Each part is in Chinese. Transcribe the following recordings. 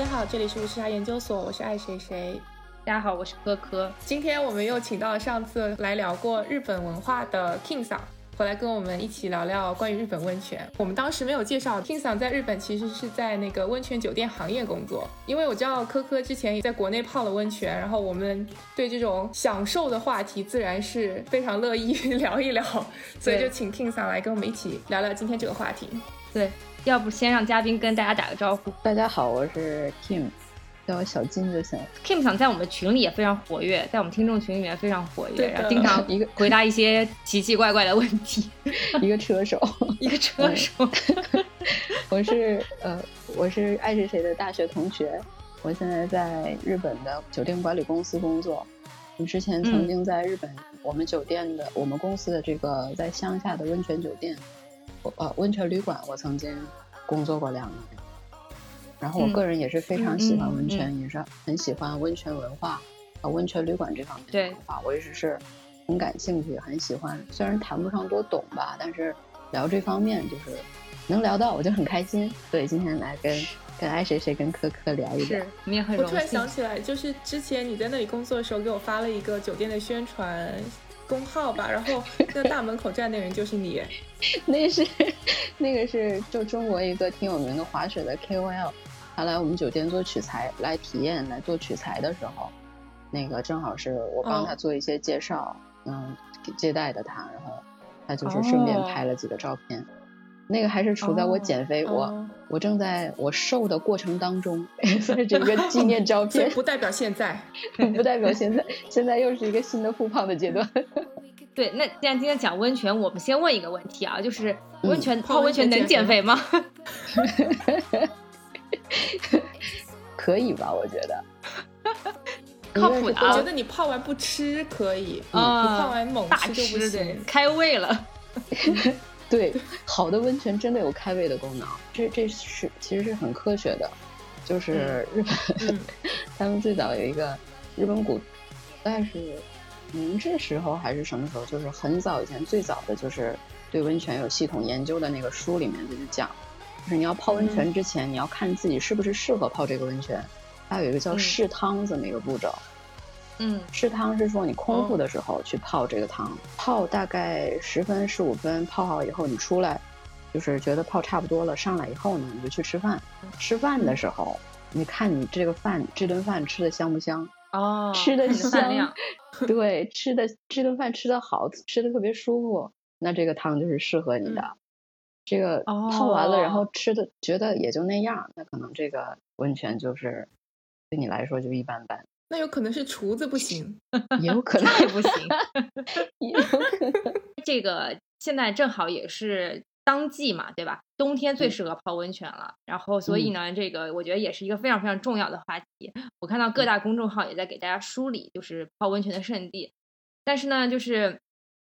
大家好，这里是无时差研究所，我是爱谁谁。大家好，我是科科。今天我们又请到了上次来聊过日本文化的 King 桑，回来跟我们一起聊聊关于日本温泉。我们当时没有介绍 King 桑在日本其实是在那个温泉酒店行业工作，因为我知道科科之前也在国内泡了温泉，然后我们对这种享受的话题自然是非常乐意 聊一聊，所以就请 King 桑来跟我们一起聊聊今天这个话题。对，要不先让嘉宾跟大家打个招呼。大家好，我是 Kim，叫我小金就行。Kim 想在我们群里也非常活跃，在我们听众群里面非常活跃，然后经常一个回答一些奇奇怪怪的问题。一个车手，一个车手，我是呃，我是爱谁谁的大学同学，我现在在日本的酒店管理公司工作。我之前曾经在日本，我们酒店的、我们公司的这个在乡下的温泉酒店，呃，温泉旅馆，我曾经工作过两年。然后我嗯个人也是非常喜欢温泉，也是很喜欢温泉文化，呃，温泉旅馆这方面的对文化，我一直是很感兴趣，很喜欢。虽然谈不上多懂吧，但是聊这方面就是能聊到，我就很开心。所以今天来跟跟爱谁谁跟科科聊一聊是。我们也很荣我突然想。起来，就是之前你在那里工作的时候，给我发了一个酒店的宣传公号吧，然后那大门口站的人就是你。那是那个是就中国一个挺有名的滑雪的 KOL，他来我们酒店做取材，来体验来做取材的时候，那个正好是我帮他哦做一些介绍，嗯，接待的他，然后他就是顺便哦拍了几个照片。那个还是处在我减肥，我哦我正在我瘦的过程当中，算是一个纪念照所以片，不代表现在。不代表现在现在又是一个新的复胖的阶段。对，那既然今天讲温泉，我们先问一个问题啊，就是嗯温泉、泡泡温泉能减减肥吗？可以吧？我觉得靠谱的啊我觉得你泡完不吃可以，啊你泡完猛大吃就不行。开胃了。对，好的温泉真的有开胃的功能，这这是其实是很科学的。就是日本，嗯 他们最早有一个日本古，大概是明治时候还是什么时候，就是很早以前最早的就是对温泉有系统研究的那个书里面就是讲，就是你要泡温泉之前，你要看自己是不是适合泡这个温泉，它有一个叫嗯试汤这么一个步骤。嗯试汤是说你空哦腹的时候去泡这个汤，泡大概十分十五分，泡好以后你出来，就是觉得泡差不多了，上来以后呢，你就去吃饭。吃饭的时候，你看你这个饭这顿饭吃的香不香？哦，吃的香。对，吃的这顿饭吃的好，吃的特别舒服，那这个汤就是适合你的。这个泡完了，然后哦吃的觉得也就那样，那可能这个温泉就是对你来说就一般般，那有可能是厨子不行。也有可能那也不行。也有可能。这个现在正好也是当季嘛，对吧？冬天最嗯适合泡温泉了。然后，所以呢，这个我觉得也是一个非常非常重要的话题。我看到各大公众号也在给大家梳理，就是泡温泉的圣地。但是呢，就是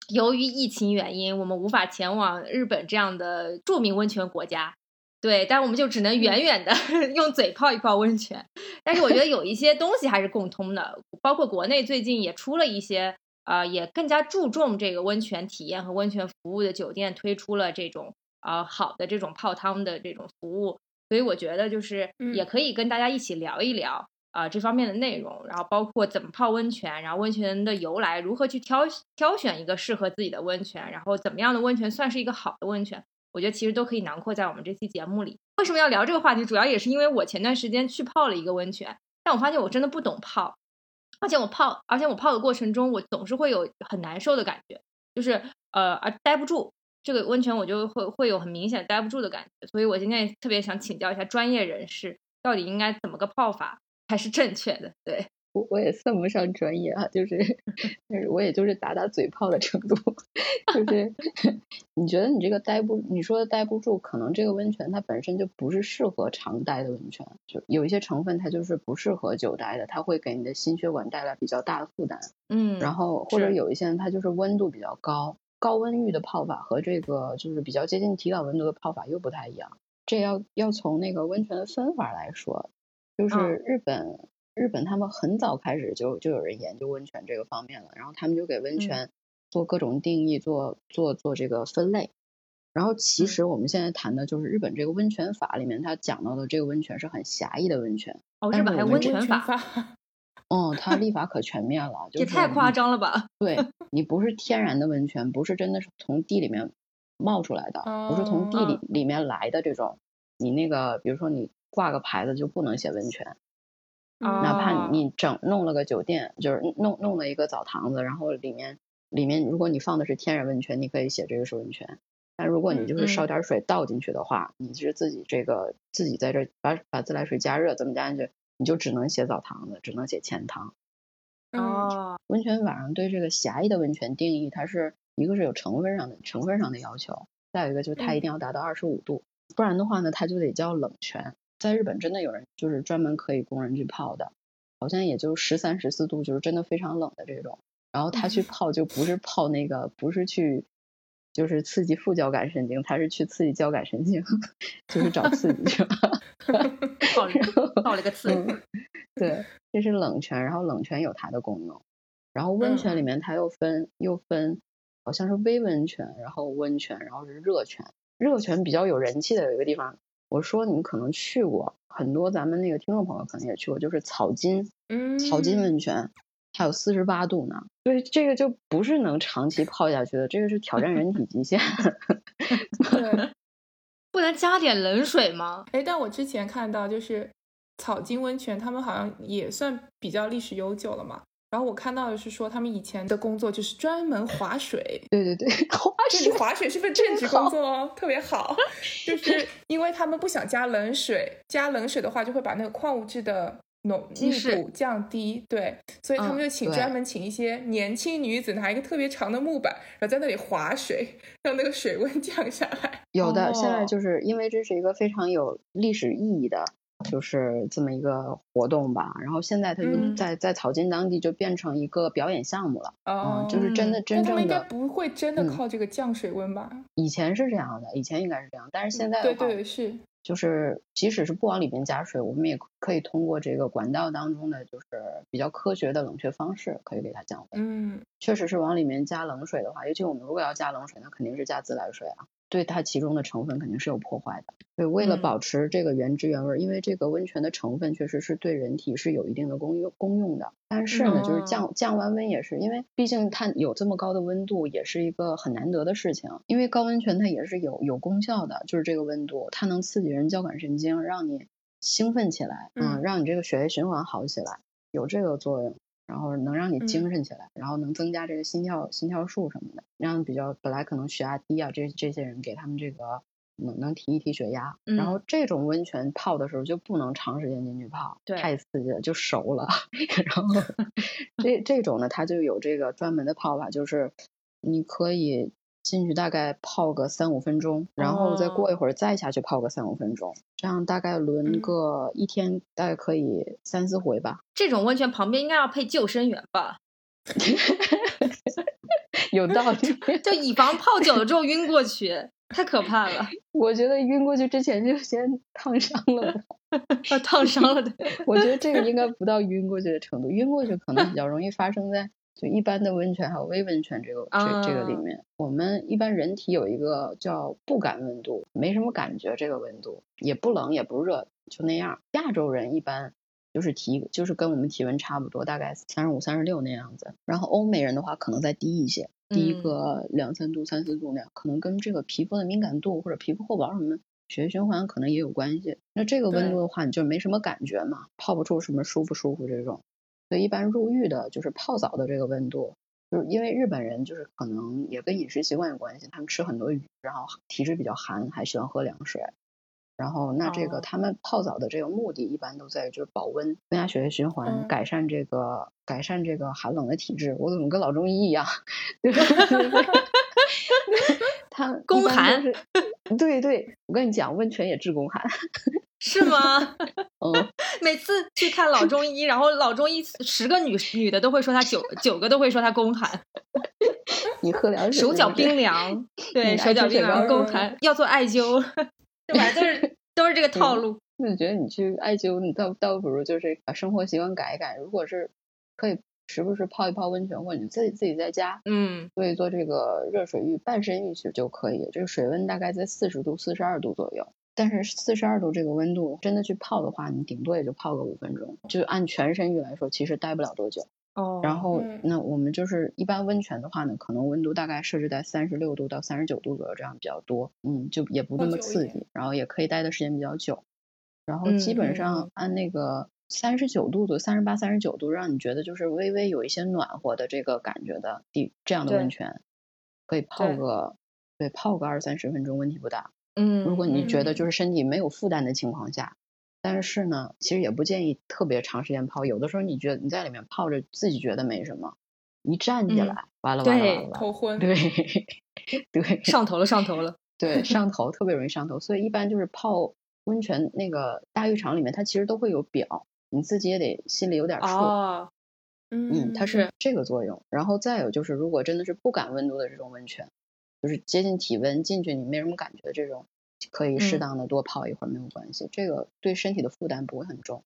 由于疫情原因，我们无法前往日本这样的著名温泉国家。对，但我们就只能远远的 用嘴泡一泡温泉。但是我觉得有一些东西还是共通的，包括国内最近也出了一些呃，也更加注重这个温泉体验和温泉服务的酒店推出了这种呃好的这种泡汤的这种服务，所以我觉得就是嗯。也可以跟大家一起聊一聊啊、呃这方面的内容，然后包括怎么泡温泉，然后温泉的由来，如何去挑挑选一个适合自己的温泉，然后怎么样的温泉算是一个好的温泉，我觉得其实都可以囊括在我们这期节目里。为什么要聊这个话题？主要也是因为我前段时间去泡了一个温泉，但我发现我真的不懂泡，而且我泡，而且我泡的过程中，我总是会有很难受的感觉，就是呃啊待不住。这个温泉我就会会有很明显待不住的感觉，所以我今天也特别想请教一下专业人士，到底应该怎么个泡法才是正确的？对，我我也算不上专业啊，就是，就是我也就是打打嘴炮的程度，就是你觉得你这个待不，你说的待不住，可能这个温泉它本身就不是适合常待的温泉，就有一些成分它就是不适合久待的，它会给你的心血管带来比较大的负担。嗯，然后或者有一些人它就是温度比较高，高温浴的泡法和这个就是比较接近体感温度的泡法又不太一样。这要要从那个温泉的分法来说，就是嗯日本、日本他们很早开始就就有人研究温泉这个方面了，然后他们就给温嗯泉做各种定义，做做做这个分类。然后其实我们现在谈的就是日本这个温泉法里面，它讲到的这个温泉是很狭义的温泉。哦，日本还有温温泉法，法，嗯，它立法可全面了，就也太夸张了吧？对 你不是天然的温泉，不是真的是从地里面冒出来的，不是从地里嗯里面来的这种，你那个比如说你挂个牌子就不能写温泉，哪怕哦你整弄了个酒店，就是弄弄了一个澡堂子，然后里面里面如果你放的是天然温泉，你可以写这个是温泉。但如果你就是烧嗯点水倒进去的话，你是自己这个自己在这把把自来水加热，怎么加进去，你就只能写澡堂子，只能写钱塘。嗯，哦，温泉法上对这个狭义的温泉定义，它是一个是有成分上的成分上的要求，再有一个就是它一嗯定要达到二十五度，不然的话呢，它就得叫冷泉。在日本真的有人就是专门可以供人去泡的，好像也就十三十四度，就是真的非常冷的这种。然后他去 泡就不是泡那个，不是去就是刺激副交感神经，他是去刺激交感神经，就是找刺激去了。泡了泡了个刺，嗯，对，这是冷泉，然后冷泉有它的功用，然后温泉里嗯面它又分又分，好像是微温泉，然后温泉，然后是热泉。热泉比较有人气的有一个地方，我说你们可能去过，很多咱们那个听众朋友可能也去过，就是草金嗯，草金温泉，还有四十八度呢。对，这个就不是能长期泡下去的，这个是挑战人体极限。对，不能加点冷水吗？哎，但我之前看到就是草金温泉，他们好像也算比较历史悠久了嘛。然后我看到的是说，他们以前的工作就是专门划水，对对对，滑这 水里划水是份正职工作哦，特别好。就是因为他们不想加冷水，加冷水的话就会把那个矿物质的浓密度降低，对，所以他们嗯就请对专门请一些年轻女子拿一个特别长的木板，然后在那里划水，让那个水温 降下来。有的，现在哦就是因为这是一个非常有历史意义的，就是这么一个活动吧。然后现在它就嗯在、在草金当地就变成一个表演项目了。哦，就是真的嗯真但他们应该正的，不会真的嗯靠这个降水温吧？以前是这样的，以前应该是这样，但是现在的话，对对是，就是即使是不往里面加水，我们也可以通过这个管道当中的就是比较科学的冷却方式，可以给它降温。嗯确实是往里面加冷水的话，尤其我们如果要加冷水，那肯定是加自来水啊，对它其中的成分肯定是有破坏的。对，为了嗯保持这个原汁原味儿，因为这个温泉的成分确实是对人体是有一定的功用功用的。但是呢，就是哦降降完温也是，因为毕竟它有这么高的温度，也是一个很难得的事情。因为高温泉它也是有有功效的，就是这个温度，它能刺激人交感神经，让你兴奋起来，嗯让你这个血液循环好起来，有这个作用。然后能让你嗯精神起来，然后能增加这个心跳心跳数什么的，让比较本来可能血压低啊，这这些人给他们这个能能提一提血压。然后这种温泉泡的时候就不能长时间进去泡，太刺激了就熟了。然后 这这种呢，它就有这个专门的泡法，就是你可以进去大概泡个三五分钟，然后再过一会儿再下去泡个三五分钟，这样大概轮嗯个一天大概可以三四回吧。这种温泉旁边应该要配救生员吧？有道理。就以防泡久了之后晕过去，太可怕了，我觉得晕过去之前就先烫伤了吧。要烫伤了的。我觉得这个应该不到晕过去的程度，晕过去可能比较容易发生在就一般的温泉还有微温泉这个这这个里啊面。我们一般人体有一个叫不感温度，没什么感觉，这个温度也不冷也不热，就那样。亚洲人一般就是体就是跟我们体温差不多，大概三十五、三十六那样子。然后欧美人的话可能再低一些，低一个两三度、三四度那样，可能跟这个皮肤的敏感度或者皮肤厚薄什么。血液循环可能也有关系。那这个温度的话，你就没什么感觉嘛，泡不出什么舒不舒服这种。所以一般入浴的就是泡澡的这个温度，就是因为日本人就是可能也跟饮食习惯有关系，他们吃很多鱼，然后体质比较寒，还喜欢喝凉水。然后那这个哦他们泡澡的这个目的，一般都在于就是保温、增加血液循环、嗯改善这个改善这个寒冷的体质。我怎么跟老中医一样？他宫寒，对对，我跟你讲，温泉也治宫寒。是吗？嗯 每次去看老中医，然后老中医十个女女的都会说她九九个都会说她宫寒，你喝凉水，手脚冰凉，对，嗯手脚冰凉，宫寒，要做艾灸，对吧？都是都是这个套路。那你觉得你去艾灸，你倒倒不如就是把生活习惯改一改。如果是可以时不时泡一泡温泉，或者你自己自己在家，嗯，做一做这个热水浴、半身浴其实就可以。这个水温大概在四十度、四十二度左右。但是四十二度这个温度，真的去泡的话，你顶多也就泡个五分钟。就按全身浴来说，其实待不了多久。哦，然后嗯那我们就是一般温泉的话呢，可能温度大概设置在三十六度到三十九度左右，这样比较多。嗯，就也不那么刺激，然后也可以待的时间比较久。然后基嗯本嗯上按那个三十九度左右，三十八、三十九度，让你觉得就是微微有一些暖和的这个感觉的地这样的温泉，可以泡个对泡个二三十分钟，问题不大。嗯，如果你觉得嗯就是身体没有负担的情况下，但是呢，其实也不建议特别长时间泡。有的时候你觉得你在里面泡着，自己觉得没什么，一站起嗯来，完了完了完了完了，头昏。对 对上头了，上头了，对，上头特别容易上头，所以一般就是泡温泉那个大浴场里面，它其实都会有表，你自己也得心里有点数。哦，嗯，它是这个作用。然后再有就是，如果真的是不感温度的这种温泉，就是接近体温进去你没什么感觉的这种，可以适嗯当的多泡一会儿没有关系，这个对身体的负担不会很重。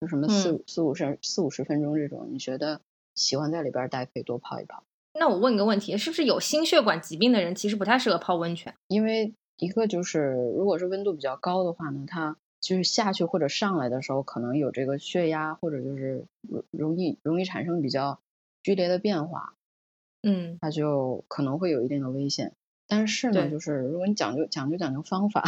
就什么四嗯五四五十四五十分钟这种，你觉得喜欢在里边待，可以多泡一泡。那我问个问题，是不是有心血管疾病的人其实不太适合泡温泉？因为一个就是，如果是温度比较高的话呢，它就是下去或者上来的时候，可能有这个血压或者就是容容易容易产生比较剧烈的变化，嗯。它就可能会有一定的危险。但是呢，就是如果你讲究讲究讲究方法，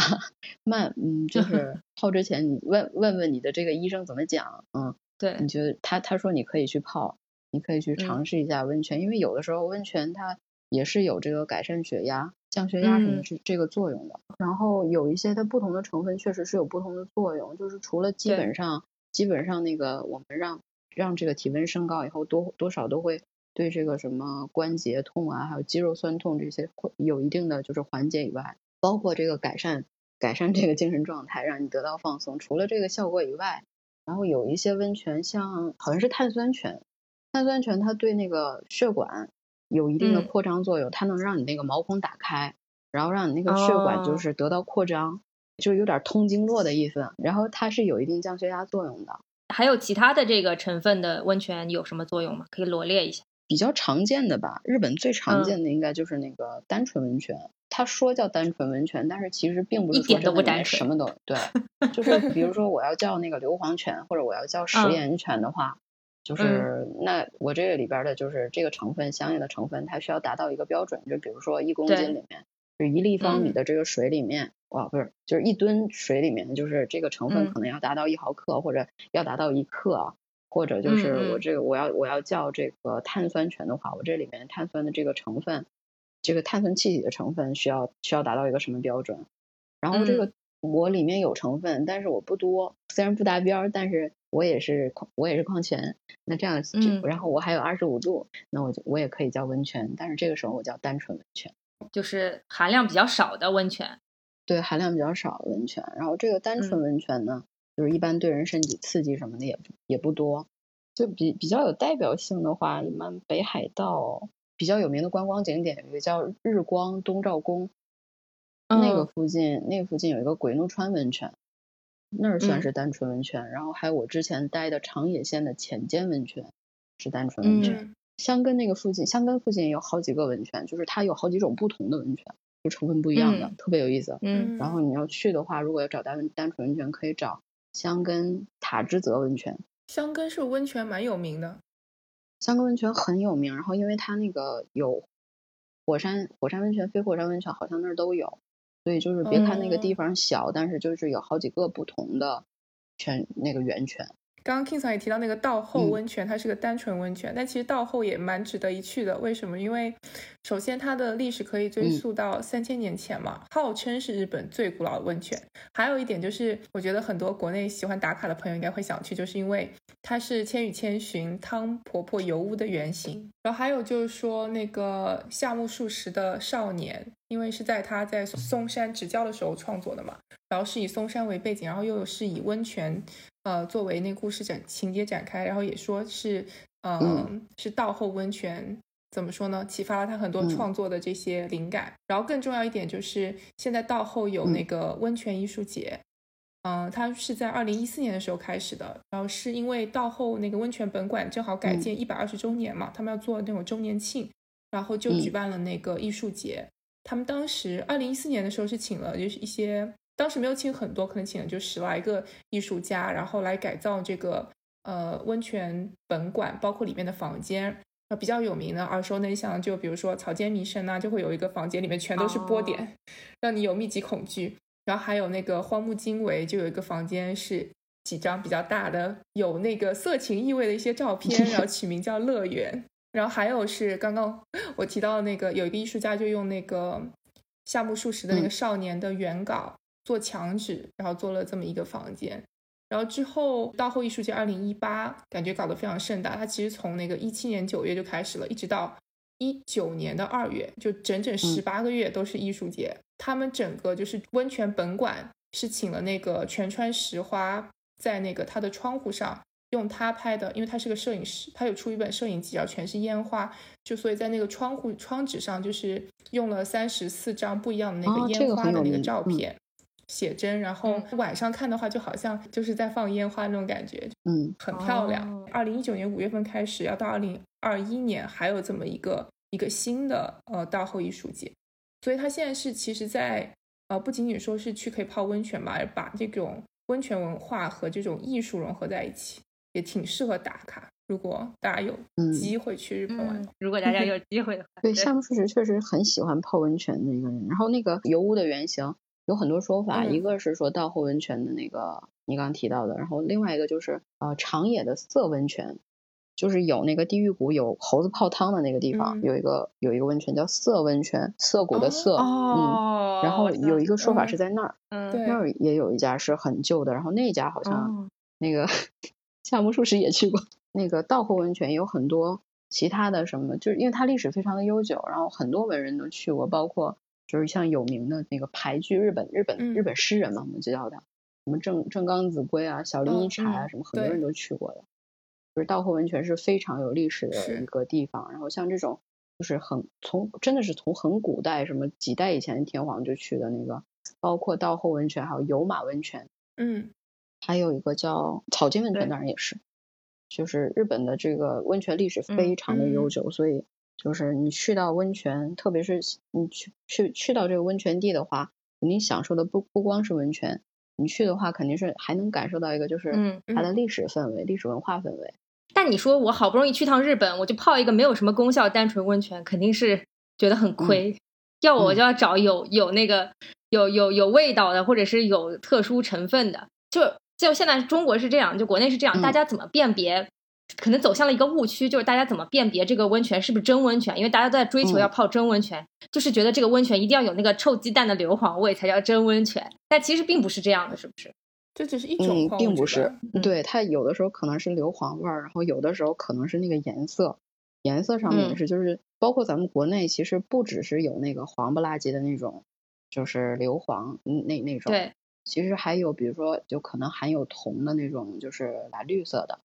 慢嗯，就 是泡之前你问问问你的这个医生怎么讲，嗯，对。你，觉得他他说你可以去泡，你可以去嗯。尝试一下温泉，因为有的时候温泉它也是有这个改善血压、降血压什么嗯。是这个作用的。然后有一些它不同的成分确实是有不同的作用，就是除了基本上基本上那个我们让让这个体温升高以后，多多少都会对这个什么关节痛啊，还有肌肉酸痛这些会有一定的就是缓解以外，包括这个改善改善这个精神状态，让你得到放松。除了这个效果以外，然后有一些温泉像好像是碳酸泉，碳酸泉它对那个血管有一定的嗯扩张作用，它能让你那个毛孔打开，然后让你那个血管就哦是得到扩张，就有点通经络的意思。然后它是有一定降血压作用的。还有其他的这个成分的温泉有什么作用吗？可以罗列一下。比较常见的吧，日本最常嗯见的应该就是那个单纯温泉。他说叫单纯温泉，但是其实并不是一点都不单纯什么都对，就是比如 说我要叫那个硫磺泉，或者我要叫食嗯盐泉的话，就是那我这个里边的就是这个成分相应的成分，它需要达到一个标准，就比如说一公斤里面，就一立方米嗯的这个水里面，哇，不是，就是一吨水里面，就是这个成分嗯可能要达到一毫克，或者要达到一克。或者就是我这个我要我要叫这个碳酸泉的话，我这里面碳酸的这个成分，这个碳酸气体的成分需要需要达到一个什么标准？然后这嗯个我里面有成分，但是我不多，虽然不达标，但是我也是矿我也是矿泉。那这样，这嗯然后我还有二十五度，那我就我也可以叫温泉，但是这个时候我叫单纯温泉。就是含量比较少的温泉。对含量比较少的温泉。然后这个单纯嗯温泉呢，就是一般对人身体刺激什么的也不也不多。就比比较有代表性的话，一般北海道比较有名的观光景点有一个叫日光东照宫，那个嗯附近那个附近有一个鬼怒川温泉，那儿算嗯是单纯温泉。然后还有我之前待的长野县的浅间温泉是单纯温泉。嗯箱根那个附近，箱根附近也有好几个温泉，就是它有好几种不同的温泉，就成分不一样的，嗯特别有意思。嗯然后你要去的话，如果要找单单纯温泉，可以找箱根塔之泽温泉。香根是温泉蛮有名的，香根温泉很有名，然后因为它那个有火山火山温泉、非火山温泉，好像那儿都有，所以就是别看那个地哦方小，但是就是有好几个不同的泉那个源泉。刚刚 King 桑也提到那个道后嗯温泉，它是个单纯温泉，但其实道后也蛮值得一去的。为什么？因为首先它的历史可以追嗯溯到三千年前嘛，号称是日本最古老的温泉。还有一点就是，我觉得很多国内喜欢打卡的朋友应该会想去，就是因为它是《千与千寻》汤婆婆油屋的原型。然后还有就是说，那个夏目漱石的《少年》，因为是在他在松山执教的时候创作的嘛，然后是以松山为背景，然后又是以温泉。呃，作为那故事展情节展开，然后也说是，呃、嗯是道后温泉，怎么说呢？启发了他很多嗯创作的这些灵感。然后更重要一点就是，现在道后有嗯那个温泉艺术节，嗯，它是在二零一四年的时候开始的，然后是因为道后那个温泉本馆正好改建一百二十周年嘛，他们要做那种周年庆，然后就举办了那个艺术节。他们当时二零一四年的时候是请了就是一些，当时没有请很多，可能请了就十来个艺术家，然后来改造这个呃温泉本馆，包括里面的房间。啊，比较有名的耳熟能详，就比如说草间弥生啊，就会有一个房间里面全都是波点，让你有密集恐惧。然后还有那个荒木经惟，就有一个房间是几张比较大的，有那个色情意味的一些照片，然后取名叫乐园。然后还有是刚刚我提到的那个，有一个艺术家就用那个夏目漱石的那个少年的原稿做墙纸，然后做了这么一个房间。然后之后到后艺术节二零一八，感觉搞得非常盛大。它其实从那个一七年九月就开始了，一直到一九年的二月，就整整十八个月都是艺术节。他们整个就是温泉本馆是请了那个全川石花，在那个他的窗户上用他拍的，因为他是个摄影师，他有出一本摄影集，然后全是烟花，就所以在那个窗户窗纸上就是用了三十四张不一样的那个烟花的那个照片写真，然后晚上看的话就好像就是在放烟花那种感觉，嗯，很漂亮。二零一九年五月份开始，要到二零二一年还有这么一个一个新的呃大后艺术节。所以它现在是其实，在呃不仅仅说是去可以泡温泉吧，而把这种温泉文化和这种艺术融合在一起，也挺适合打卡。如果大家有机会去日本玩，如果大家有机会的话，对夏目漱石确实很喜欢泡温泉的一个人。然后那个油屋的原型有很多说法，一个是说稻后温泉的那个你刚刚提到的，然后另外一个就是呃长野的色温泉。就是有那个地狱谷有猴子泡汤的那个地方，有一个有一个温泉叫色温泉，涩谷的涩，嗯，然后有一个说法是在那儿，嗯，那。儿也有一家是很旧的，然后那家好像那个夏目漱石也去过，那个稻后温泉有很多其他的什么，就是因为它历史非常的悠久，然后很多文人都去过，包括就是像有名的那个俳句日本日本日本诗人嘛，我们知道的，什么正正冈子规啊、小林一茶啊，什么很多人都去过的。就是道后温泉是非常有历史的一个地方，然后像这种就是很从真的是从很古代什么几代以前天皇就去的那个，包括道后温泉，还有有马温泉，嗯，还有一个叫草间温泉，当然也是，就是日本的这个温泉历史非常的悠久，所以就是你去到温泉，特别是你去去去到这个温泉地的话，你享受的不不光是温泉，你去的话肯定是还能感受到一个就是它的历史氛围、历史文化氛围。但你说我好不容易去趟日本，我就泡一个没有什么功效单纯温泉，肯定是觉得很亏。要我就要找有有那个有有有味道的，或者是有特殊成分的。就就现在中国是这样，就国内是这样，大家怎么辨别？可能走向了一个误区，就是大家怎么辨别这个温泉是不是真温泉？因为大家都在追求要泡真温泉，就是觉得这个温泉一定要有那个臭鸡蛋的硫磺味才叫真温泉。但其实并不是这样的，是不是？这只是一种，并不是。对它有的时候可能是硫磺味儿，然后有的时候可能是那个颜色，颜色上面也是，就是包括咱们国内其实不只是有那个黄不拉几的那种，就是硫磺那那种，对，其实还有比如说就可能含有铜的那种，就是蓝绿色的，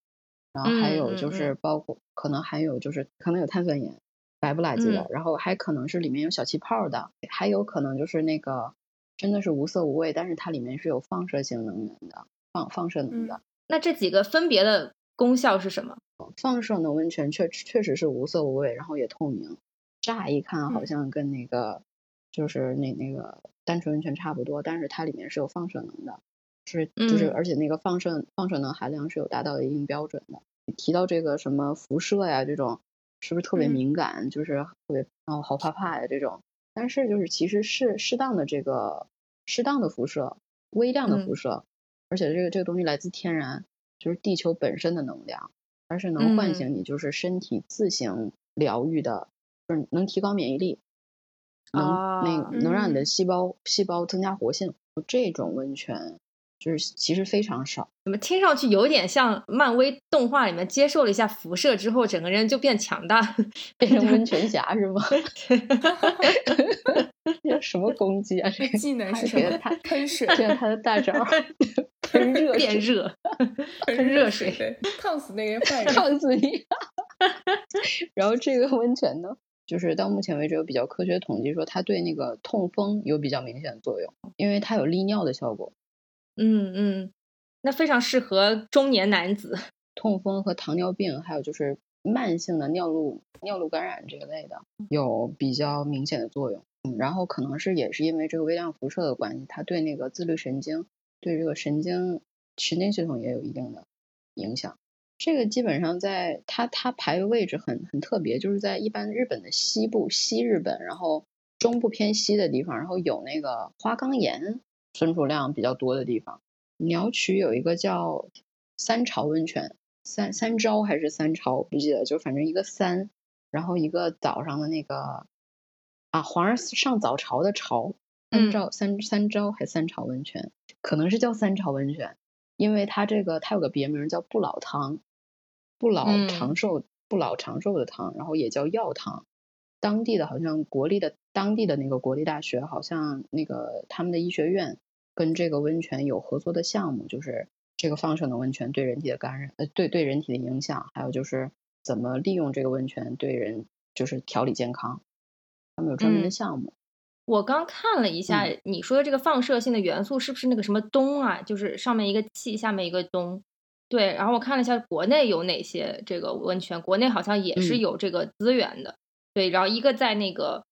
然后还有就是包括可能还有就是可能有碳酸盐，白不拉几的，然后还可能是里面有小气泡的，还有可能就是那个。真的是无色无味，但是它里面是有放射性能源的，放放射能的。那这几个分别的功效是什么？放射能温泉确确实是无色无味，然后也透明。乍一看好像跟那个就是那那个单纯温泉差不多，但是它里面是有放射能的，是就是而且那个放射放射能含量是有达到一定标准的。提到这个什么辐射呀这种，是不是特别敏感？就是特别哦好怕怕呀这种。但是就是其实是适当的这个。适当的辐射，微量的辐射，而且这个这个东西来自天然，就是地球本身的能量，而是能唤醒你，就是身体自行疗愈的，就是能提高免疫力，能那能让你的细胞细胞增加活性，这种温泉。就是其实非常少，怎么听上去有点像漫威动画里面接受了一下辐射之后，整个人就变强大，变成温泉侠是吗？这什么攻击啊？这个技能是什么？他喷水，这是他的大招，喷热变热，喷热水，烫死那个坏 人，烫死你。然后这个温泉呢，就是到目前为止有比较科学统计说，它对那个痛风有比较明显的作用，因为它有利尿的效果。嗯嗯，那非常适合中年男子。痛风和糖尿病，还有就是慢性的尿路尿路感染这一类的，有比较明显的作用。嗯，然后可能是也是因为这个微量辐射的关系，它对那个自律神经，对这个神经神经系统也有一定的影响。这个基本上在它它排的位置很很特别，就是在一般日本的西部西日本，然后中部偏西的地方，然后有那个花岗岩存储量比较多的地方。鸟取有一个叫三朝温泉，三三朝还是三朝不记得，就反正一个三，然后一个早上的那个啊皇上上早朝的朝，三朝三三朝还三朝温泉，可能是叫三朝温泉。因为它这个它有个别名叫不老汤，不老长寿不老长寿的汤，然后也叫药汤。当地的好像国立的当地的那个国立大学，好像那个他们的医学院跟这个温泉有合作的项目，就是这个放射能温泉对人体的感染，呃，对对人体的影响，还有就是怎么利用这个温泉对人就是调理健康，他们有专门的项目。我刚看了一下，你说的这个放射性的元素是不是那个什么氡啊？就是上面一个气，下面一个氡。对，然后我看了一下国内有哪些这个温泉，国内好像也是有这个资源的。对，然后一个在那个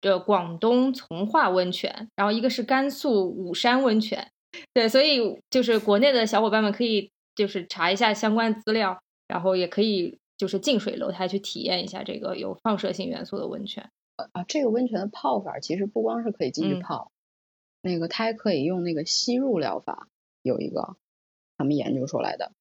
这广东从化温泉，然后一个是甘肃武山温泉。对，所以就是国内的小伙伴们可以就是查一下相关资料，然后也可以就是近水楼台去体验一下这个有放射性元素的温泉。啊，这个温泉的泡法其实不光是可以进去泡，那个它还可以用那个吸入疗法，有一个他们研究出来的，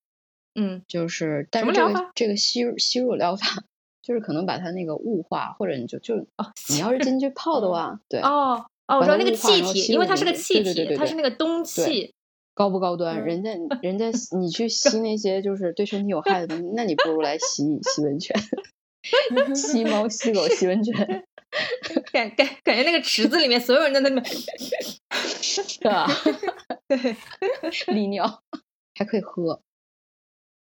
嗯，就是但是这个这个吸入吸入疗法，就是可能把它那个雾化，或者你就就哦，你要是进去泡的话，对，哦哦，我知道那个气体，因为它是个气体，它是那个氡气，高不高 端？人家人家你去吸那些就是对身体有害的东西，那你不如来吸吸温泉，吸猫吸狗吸温泉。感感感觉那个池子里面所有人都在那边，是吧？对，利尿还可以喝。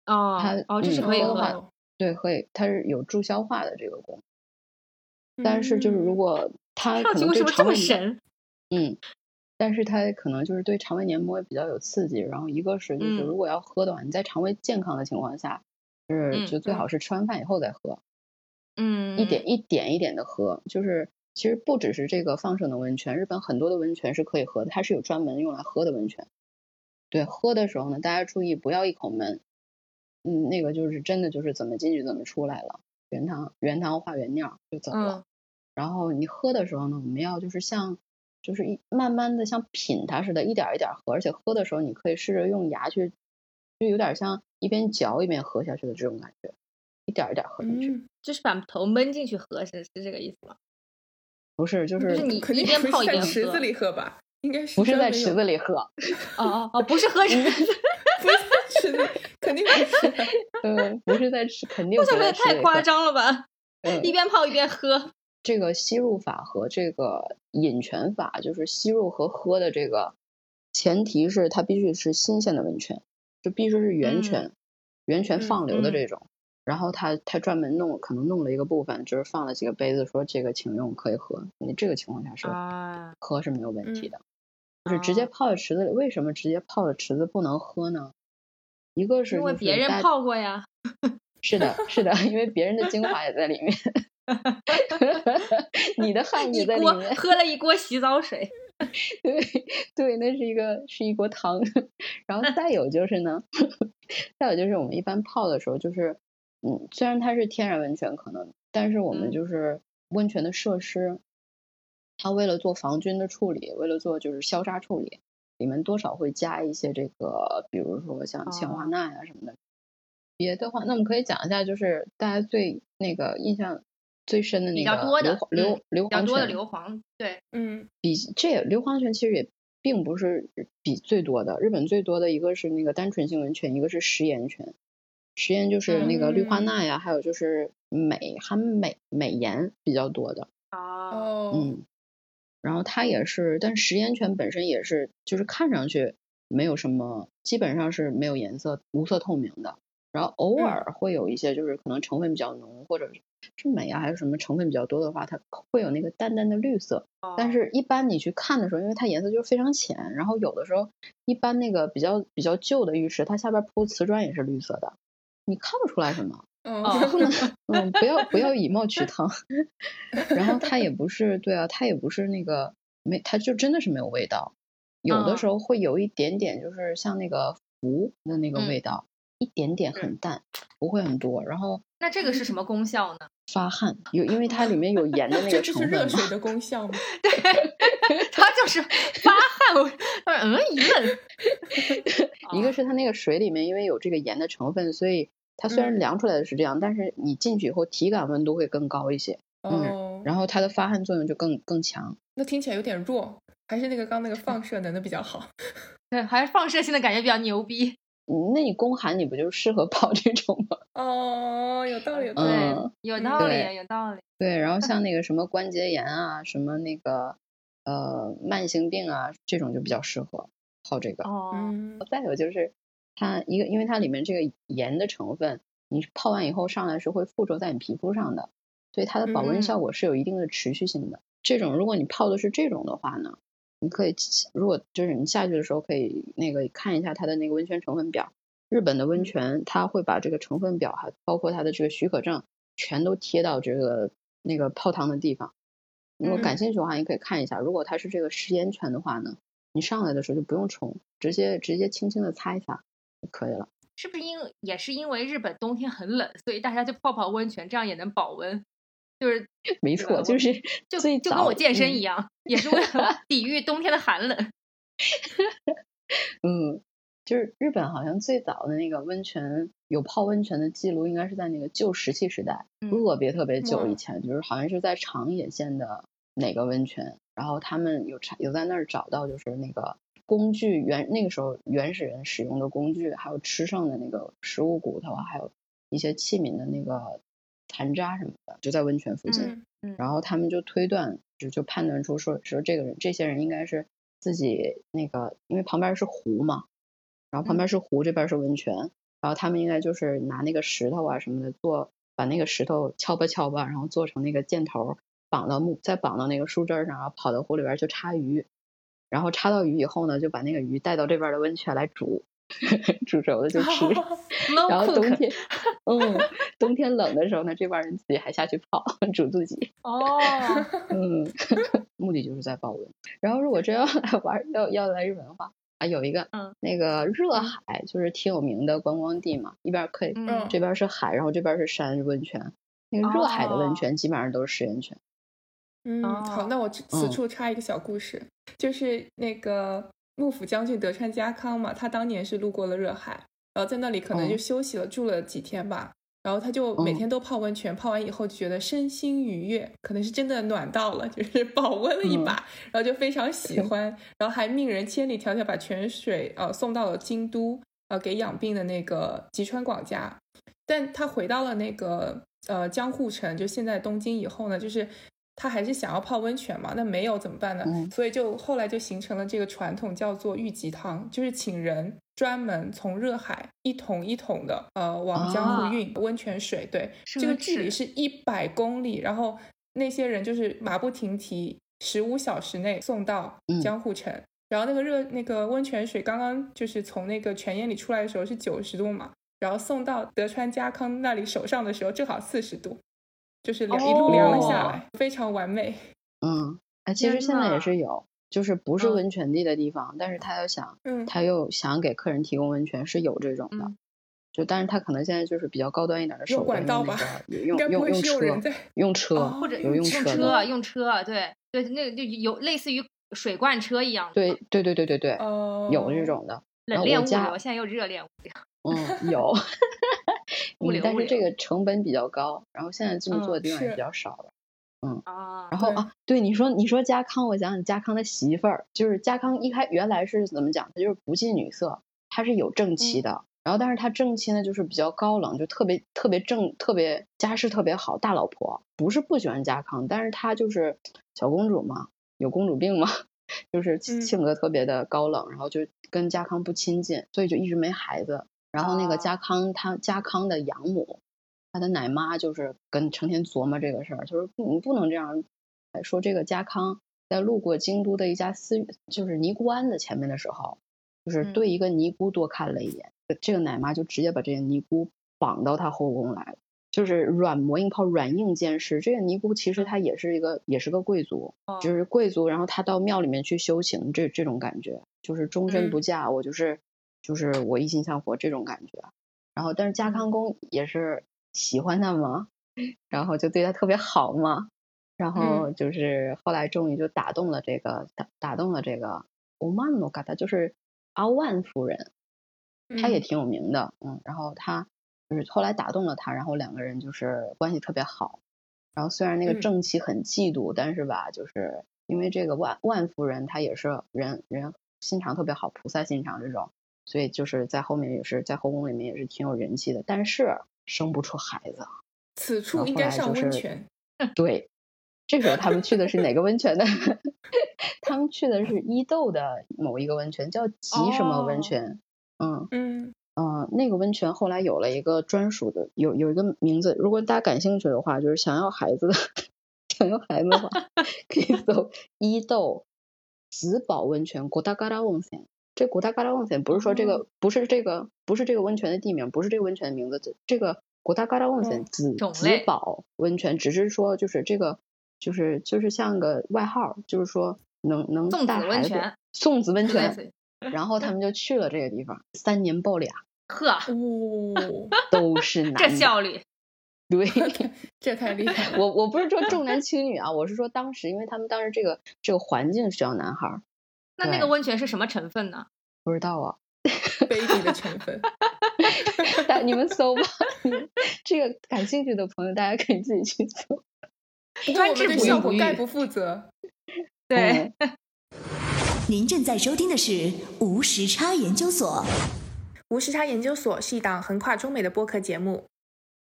哦，它哦，这是可以喝。对，可以，它是有助消化的这个功能。但是就是如果它可能对肠胃，嗯，但是它可能就是对肠胃黏膜比较有刺激。然后一个是就是如果要喝的话，你在肠胃健康的情况下，就是就最好是吃完饭以后再喝。嗯，一点一点一点的喝，就是其实不只是这个放射的温泉，日本很多的温泉是可以喝的，它是有专门用来喝的温泉。对，喝的时候呢，大家注意不要一口闷，嗯，那个就是真的就是怎么进去怎么出来了，原汤原汤化原尿就走了。然后你喝的时候呢，我们要就是像就是一慢慢的像品它似的，一点一点喝，而且喝的时候你可以试着用牙去，就有点像一边嚼一边喝下去的这种感觉。一点一点喝进去，就是把头闷进去喝，是是这个意思吗？不是，就是你一边泡一边喝。池子里喝吧，应该是 不是在池子里喝？哦哦哦，不是喝池子，不是池子，肯定不是。嗯，不是在吃，肯定。我想说太夸张了吧？一边泡一边喝。这个吸入法和这个饮泉法，就是吸入和喝的这个前提是它必须是新鲜的温泉，就必须是源泉，源泉放流的这种。然后他他专门弄，可能弄了一个部分，就是放了几个杯子，说这个请用可以喝。你这个情况下是喝是没有问题的，就是直接泡在池子里。为什么直接泡在池子不能喝呢？一个是因为别人泡过呀。是的，是的，因为别人的精华也在里面，你的 汗也在里面。喝了一锅洗澡水。对对，那是一个是一锅汤。然后再有就是呢，再有就是我们一般泡的时候就是。嗯，虽然它是天然温泉，可能，但是我们就是温泉的设施，它为了做防菌的处理，为了做就是消杀处理，里面多少会加一些这个，比如说像氰化钠呀什么的。别的话，那我们可以讲一下，就是大家最那个印象最深的那个硫硫硫磺多的。硫磺，对，嗯，比这硫磺泉其实也并不是比最多的，日本最多的一个是那个单纯性温泉，一个是食盐泉。食盐就是那个氯化钠呀，还有就是镁含镁镁盐比较多的哦，嗯，然后它也是，但食盐泉本身也是，就是看上去没有什么，基本上是没有颜色、无色透明的。然后偶尔会有一些就是可能成分比较浓，或者是镁啊还是什么成分比较多的话，它会有那个淡淡的绿色。但是一般你去看的时候，因为它颜色就是非常浅，然后有的时候一般那个比较比较旧的浴室，它下边铺瓷砖也是绿色的，你看不出来什么。嗯，不能，嗯，不要不要以貌取汤。然后它也不是，对啊，它也不是那个没，它就真的是没有味道。有的时候会有一点点，就是像那个氟的那个味道，一点点很淡，不会很多。然后那这个是什么功效呢？发汗，有因为它里面有盐的 那个成分。这是热水的功效吗？对，它就是发汗。我嗯，一问。一个是它那个水里面因为有这个盐的成分，所以。它虽然量出来的是这样，但是你进去以后体感温度会更高一些，嗯，然后它的发汗作用就更更强。那听起来有点弱，还是那个刚那个放射能的比较好？对，还是放射性的感觉比较牛逼。那你宫寒你不就适合泡这种吗？哦，有道理，对，有道理，有道理。对，然后像那个什么关节炎啊，什么那个呃慢性病啊，这种就比较适合泡这个。哦，再有就是。它一个，因为它里面这个盐的成分，你泡完以后上来是会附着在你皮肤上的，所以它的保温效果是有一定的持续性的。这种如果你泡的是这种的话呢，你可以如果就是你下去的时候可以那个看一下它的那个温泉成分表。日本的温泉它会把这个成分表还包括它的这个许可证全都贴到这个那个泡汤的地方。如果感兴趣的话，你可以看一下。如果它是这个食盐泉的话呢，你上来的时候就不用冲，直接直接轻轻的擦一擦。就可以了，是不是因也是因为日本冬天很冷，所以大家就泡泡温泉，这样也能保温？就是 没错，就是 就所以就跟我健身一样，也是为了 抵御冬天的寒冷。嗯，就是日本好像最早的那个温泉有泡温泉的记录，应该是在那个旧石器时代，特别特别久以前，就是好像是在长野县的哪个温泉，然后他们有查有在那儿找到，就是那个。工具原那个时候原始人使用的工具，还有吃剩的那个食物骨头，还有一些器皿的那个残渣什么的，就在温泉附近。然后他们就推断，就就判断出说说这个人这些人应该是自己那个，因为旁边是湖嘛，然后旁边是湖，这边是温泉，然后他们应该就是拿那个石头啊什么的做，把那个石头敲吧敲吧，然后做成那个箭头，绑到木，再绑到那个树枝上，然后跑到湖里边去插鱼。然后插到鱼以后呢，就把那个鱼带到这边的温泉来煮，煮熟了就吃。然后冬天，嗯，冬天冷的时候呢，这帮人自己还下去泡，煮自己。哦，嗯，目的就是在保温。然后如果真要来玩，要要来日本的话，啊，有一个，嗯，那个热海就是挺有名的观光地嘛，一边可以，嗯这边是海，然后这边是山温泉。那个热海的温泉基本上都是食盐泉。嗯，好，那我此处插一个小故事，就是那个幕府将军德川家康嘛，他当年是路过了热海，然后在那里可能就休息了，住了几天吧，然后他就每天都泡温泉，泡完以后就觉得身心愉悦，可能是真的暖到了，就是 保温了一把，然后就非常喜欢，然后还命人千里迢迢把泉水呃送到了京都，呃给养病的那个吉川广家，但他回到了那个呃江户城，就现在东京以后呢，就是。他还是想要泡温泉嘛？那没有怎么办呢？所以就后来就形成了这个传统，叫做御吉汤，就是请人专门从热海一桶一桶的呃往江户运温泉水。对，这个距离是一百公里，然后那些人就是马不停蹄，十五小时内送到江户城。然后那个热那个温泉水刚刚就是从那个泉眼里出来的时候是九十度嘛，然后送到德川家康那里手上的时候正好四十度。就是凉一路凉了下来，非常完美。嗯，哎，其实现在也是有，就是不是温泉地的地方，但是他又想，他又想给客人提供温泉，是有这种的。就，但是他可能现在就是比较高端一点的手段，用那个用用用车，用车或者有用车，用车，对对，那个就有类似于水罐车一样。对对对对对对，有这种的。冷链物流，现在又热链物流。嗯，有。但是这个成本比较高，然后现在这么做的地方也比较少了。嗯啊，然后啊，对你说，你说家康，我想想，家康的媳妇儿就是家康一开原来是怎么讲？他就是不近女色，他是有正妻的。然后，但是他正妻呢，就是比较高冷，就特别特别正，特别家世特别好，大老婆。不是不喜欢家康，但是他就是小公主嘛，有公主病嘛，就是性格特别的高冷，然后就跟家康不亲近，所以就一直没孩子。然后那个哦家康他家康的养母，他的奶妈就是跟成天琢磨这个事儿，就是你不能这样哎说这个家康在路过京都的一家私，就是尼姑庵的前面的时候，就是嗯对一个尼姑多看了一眼，这个奶妈就直接把这个尼姑绑到他后宫来了。就是软磨硬泡、软硬兼施。这个尼姑其实她也是一个，也是个贵族，哦就是贵族，然后她到庙里面去修行，这这种感觉，就是终身不嫁，我就是就是我一心向佛这种感觉。然后，但是家康公也是喜欢他嘛，然后就对他特别好嘛。然后就是后来终于就打动了这个打打动了这个欧曼诺嘎达，就是阿万夫人，她也嗯挺有名的，嗯，然后她就是后来打动了他，然后两个人就是关系特别好。然后虽然那个嗯正妻很嫉妒，但是吧，就是因为这个万万夫人她也是人人心肠特别好，菩萨心肠这种，所以就是在后面也是在后宫里面也是挺有人气的，但是生不出孩子。此处应该就是温泉。对，这时候他们去的是哪个温泉呢？他们去的是伊豆的某一个温泉，叫吉什么温哦泉？嗯。嗯嗯，那个温泉后来有了一个专属的，有有一个名字。如果大家感兴趣的话，就是想要孩子的，想要孩子的话，可以搜伊豆紫宝温泉国大嘎拉温泉。这古大嘎拉温泉不是说这个，不是这个，不是这个温泉的地名，不是这个温泉的名字。这这个古大嘎拉温泉哦紫紫宝温泉，只是说就是这个，就是就是像个外号，就是说能能送子带孩子温泉，送子温泉。然后他们就去了这个地方，三年抱俩。呵，呜，都是 男这。效率，对，这太厉害了。我我不是说重男轻女啊，我是说当时，因为他们当时这个这个环境需要男孩那那个温泉是什么成分呢？不知道啊，baby 的成分。但你们搜吧，这个感兴趣的朋友，大家可以自己去搜。我们对专治不孕不育效果概不负责。对，嗯您正在收听的是无时差研究所。无时差研究所是一档横跨中美的播客节目，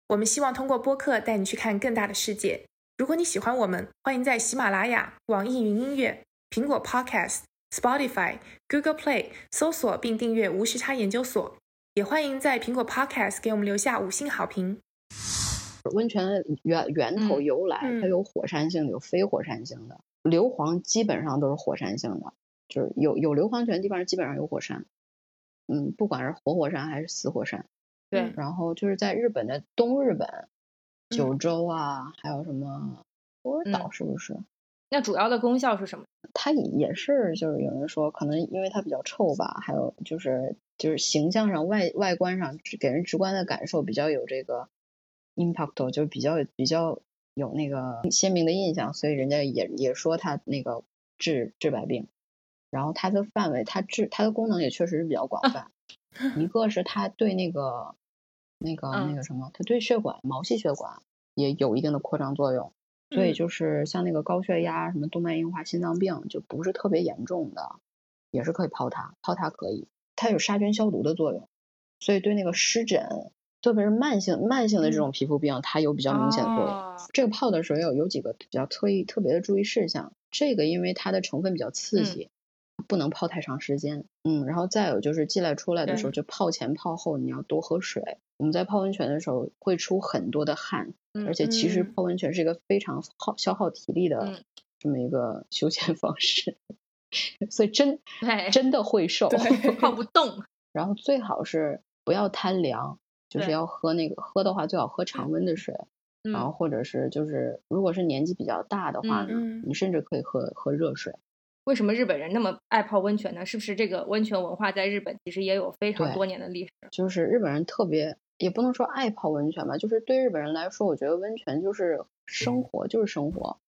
我们希望通过播客带你去看更大的世界。如果你喜欢我们，欢迎在喜马拉雅、网易云音乐、苹果 Podcast、Spotify、Google Play 搜索并订阅无时差研究所，也欢迎在苹果 Podcast 给我们留下五星好评。温泉的源源头嗯由来，它嗯有火山性的，有非火山性的。硫磺基本上都是火山性的，就是有有硫磺泉的地方基本上有火山。嗯，不管是活火山还是死火山。对然后就是在日本的东日本，嗯九州啊，还有什么波尔岛嗯是不是？那主要的功效是什么？它也也是，就是有人说，可能因为它比较臭吧，还有就是就是形象上外外观上给人直观的感受比较有这个 impact，就是比较比较有那个鲜明的印象，所以人家也也说它那个治治百病，然后它的范围，它治它的功能也确实是比较广泛，一个是它对那个那个那嗯个什么，它对血管毛细血管也有一定的扩张作用。所以嗯。就是像那个高血压、什么动脉硬化、心脏病，就不是特别严重的，也是可以泡它，泡它可以，它有杀菌消毒的作用，所以对那个湿疹，特别是慢性慢性的这种皮肤病，它有比较明显的作用。哦。这个泡的时候有有几个比较特意特别的注意事项，这个因为它的成分比较刺激，不能泡太长时间。嗯，然后再有就是进来出来的时候，就泡前泡后你要多喝水。我们在泡温泉的时候会出很多的汗，嗯而且其实嗯泡温泉是一个非常耗消耗体力的嗯这么一个休闲 方式，所以真 对真的会瘦。泡不动，然后最好是不要贪凉，就是要喝那个喝的话最好喝常温的水，然后嗯，或者是就是如果是年纪比较大的话呢，嗯你甚至可以喝喝热水。为什么日本人那么爱泡温泉呢？是不是这个温泉文化在日本其实也有非常多年的历史？就是日本人特别，也不能说爱泡温泉吧，就是对日本人来说，我觉得温泉就是生活，就是生活，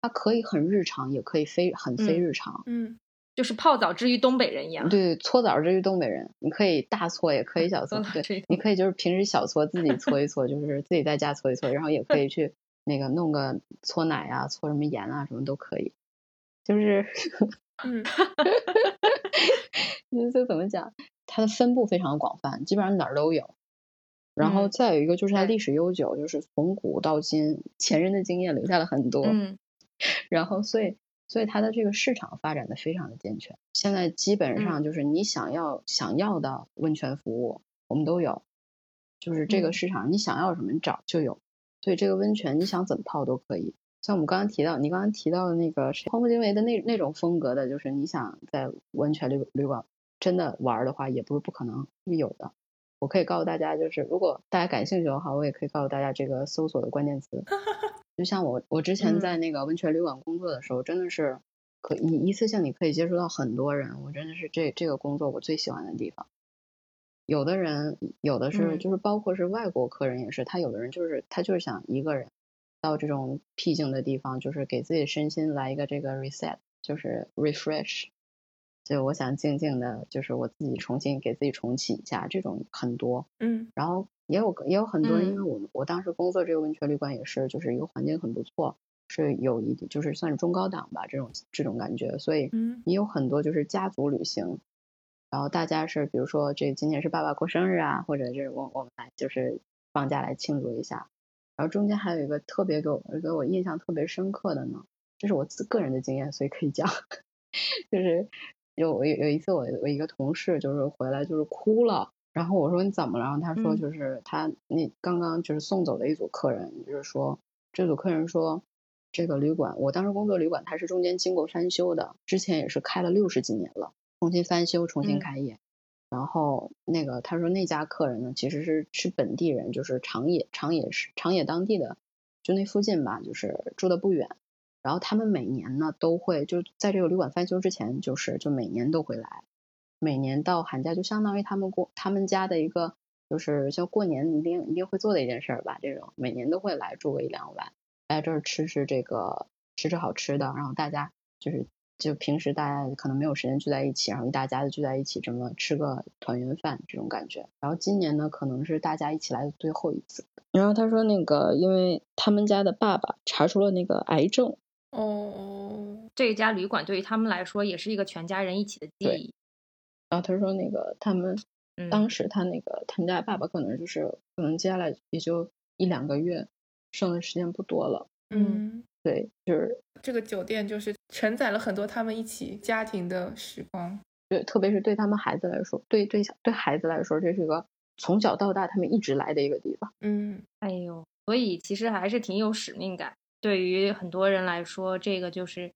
它可以很日常，也可以非很非嗯日常。嗯就是泡澡之于东北人一样。对，搓澡之于东北人，你可以大搓，也可以小 搓。对你可以就是平时小搓，自己搓一搓，就是自己在家搓一搓，然后也可以去那个弄个搓奶啊，搓什么盐啊，什么都可以。就是，嗯 就就怎么讲，它的分布非常广泛，基本上哪儿都有。然后嗯再有一个就是它历史悠久，就是从古到今，前人的经验留下了很多。嗯 然后所以所以它的这个市场发展的非常的健全。现在基本嗯上就是你想要、想要的温泉服务，我们都有，就是这个嗯市场你想要什么你找就有，所以这个温泉你想怎么泡都可以。像我们刚刚提到，你刚刚提到的那个谁荒木经惟的那那种风格的，就是你想在温泉旅旅馆真的玩儿的话，也不是不可能是有的。我可以告诉大家，就是如果大家感兴趣的话，我也可以告诉大家这个搜索的关键词。就像我我之前在那个温泉旅馆工作的时候，真的是可一一次性你可以接触到很多人，我真的是这这个工作我最喜欢的地方。有的人有的是嗯就是包括是外国客人也是，他有的人就是他就是想一个人到这种僻静的地方，就是给自己身心来一个这个 reset，就是 refresh。就我想静静的，就是我自己重新给自己重启一下，这种很多。嗯。然后也有也有很多，因嗯。为我们我当时工作这个温泉旅馆也是，就是一个环境很不错，是有一就是算是中高档吧这种这种感觉，所以嗯。也有很多就是家族旅行，然后大家是比如说这今年是爸爸过生日啊，或者是我我们来就是放假来庆祝一下，然后中间还有一个特别给我给我印象特别深刻的呢，这是我自个人的经验，所以可以讲，就是有有有一次我我一个同事就是回来就是哭了。然后我说你怎么了？然后他说嗯就是他那刚刚就是送走的一组客人，就是说这组客人说这个旅馆，我当时工作旅馆它是中间经过翻修的，之前也是开了六十几年了，重新翻修重新嗯开业。然后那个他说那家客人呢其实是是本地人，就是长野长野市长野当地的，就那附近吧，就是住的不远。然后他们每年呢都会就在这个旅馆翻修之前，就是就每年都会来。每年到寒假就相当于他们过他们家的一个，就是像过年一定一定会做的一件事儿吧。这种每年都会来住个一两晚，来这儿吃吃这个吃吃好吃的，然后大家就是就平时大家可能没有时间聚在一起，然后一大家子聚在一起，这么吃个团圆饭这种感觉。然后今年呢，可能是大家一起来的最后一次。然后他说那个，因为他们家的爸爸查出了那个癌症，哦这家旅馆对于他们来说也是一个全家人一起的记忆。然后他说那个他们嗯，当时他那个他们家爸爸可能就是可能接下来也就一两个月，剩的时间不多了。嗯，对，就是这个酒店就是承载了很多他们一起家庭的时光。对，特别是对他们孩子来说，对对小对孩子来说，这是一个从小到大他们一直来的一个地方。嗯哎呦，所以其实还是挺有使命感。对于很多人来说，这个就是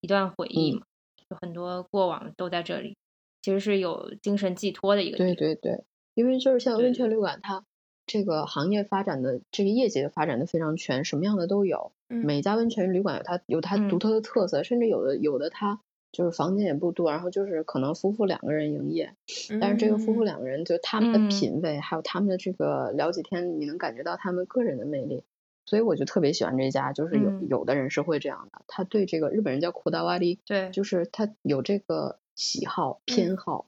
一段回忆嗯嘛，有很多过往都在这里，其实是有精神寄托的一个地方。对对对，因为就是像温泉旅馆，它这个行业发展的这个业界发展的非常全，什么样的都有。嗯。每家温泉旅馆有它有它独嗯。特的特色，甚至有的有的它就是房间也不多，然后就是可能夫妇两个人营业，但是这个夫妇嗯。两个人就他们的嗯。品味，还有他们的这个聊几天，你能感觉到他们个人的魅力。所以我就特别喜欢这家，就是有、嗯。有的人是会这样的，他对这个日本人叫库达瓦里，对。就是他有这个喜好偏好。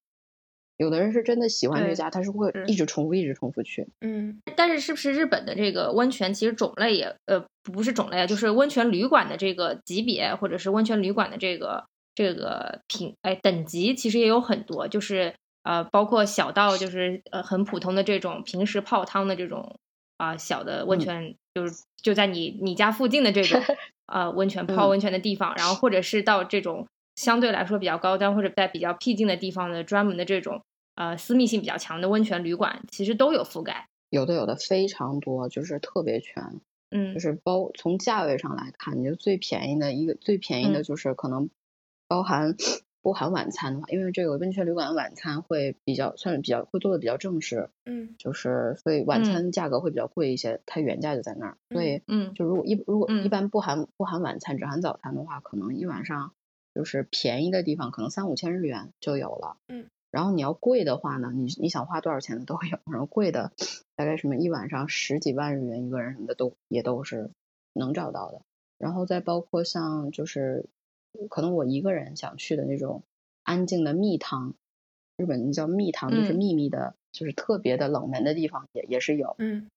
有的人是真的喜欢这对家，他是会一直重复一直重复去。嗯但是是不是日本的这个温泉其实种类也呃不是种类啊，就是温泉旅馆的这个级别，或者是温泉旅馆的这个这个品哎等级，其实也有很多，就是呃包括小到就是呃很普通的这种平时泡汤的这种啊、小的温嗯泉，就是就在你你家附近的这种 呃温泉泡嗯温泉的地方，然后或者是到这种相对来说比较高端或者在比较僻静的地方的专门的这种呃私密性比较强的温泉旅馆，其实都有覆盖。有的有的非常多，就是特别全。嗯就是包从价位上来看，你就最便宜的一个最便宜的嗯就是可能包含不含晚餐的话，因为这个温泉旅馆的晚餐会比较算是比较会做的比较正式，嗯就是所以晚嗯餐价格会比较贵一些，它原价就在那儿，所以嗯就如果一如果一嗯般不含不含晚餐只含早餐的话，可能一晚上就是便宜的地方可能三五千日元就有了，嗯。然后你要贵的话呢，你你想花多少钱的都有，然后贵的大概什么一晚上十几万日元一个人什么的都也都是能找到的。然后再包括像就是可能我一个人想去的那种安静的蜜汤，日本叫蜜汤，就是嗯秘密的，就是特别的冷门的地方也也是有。嗯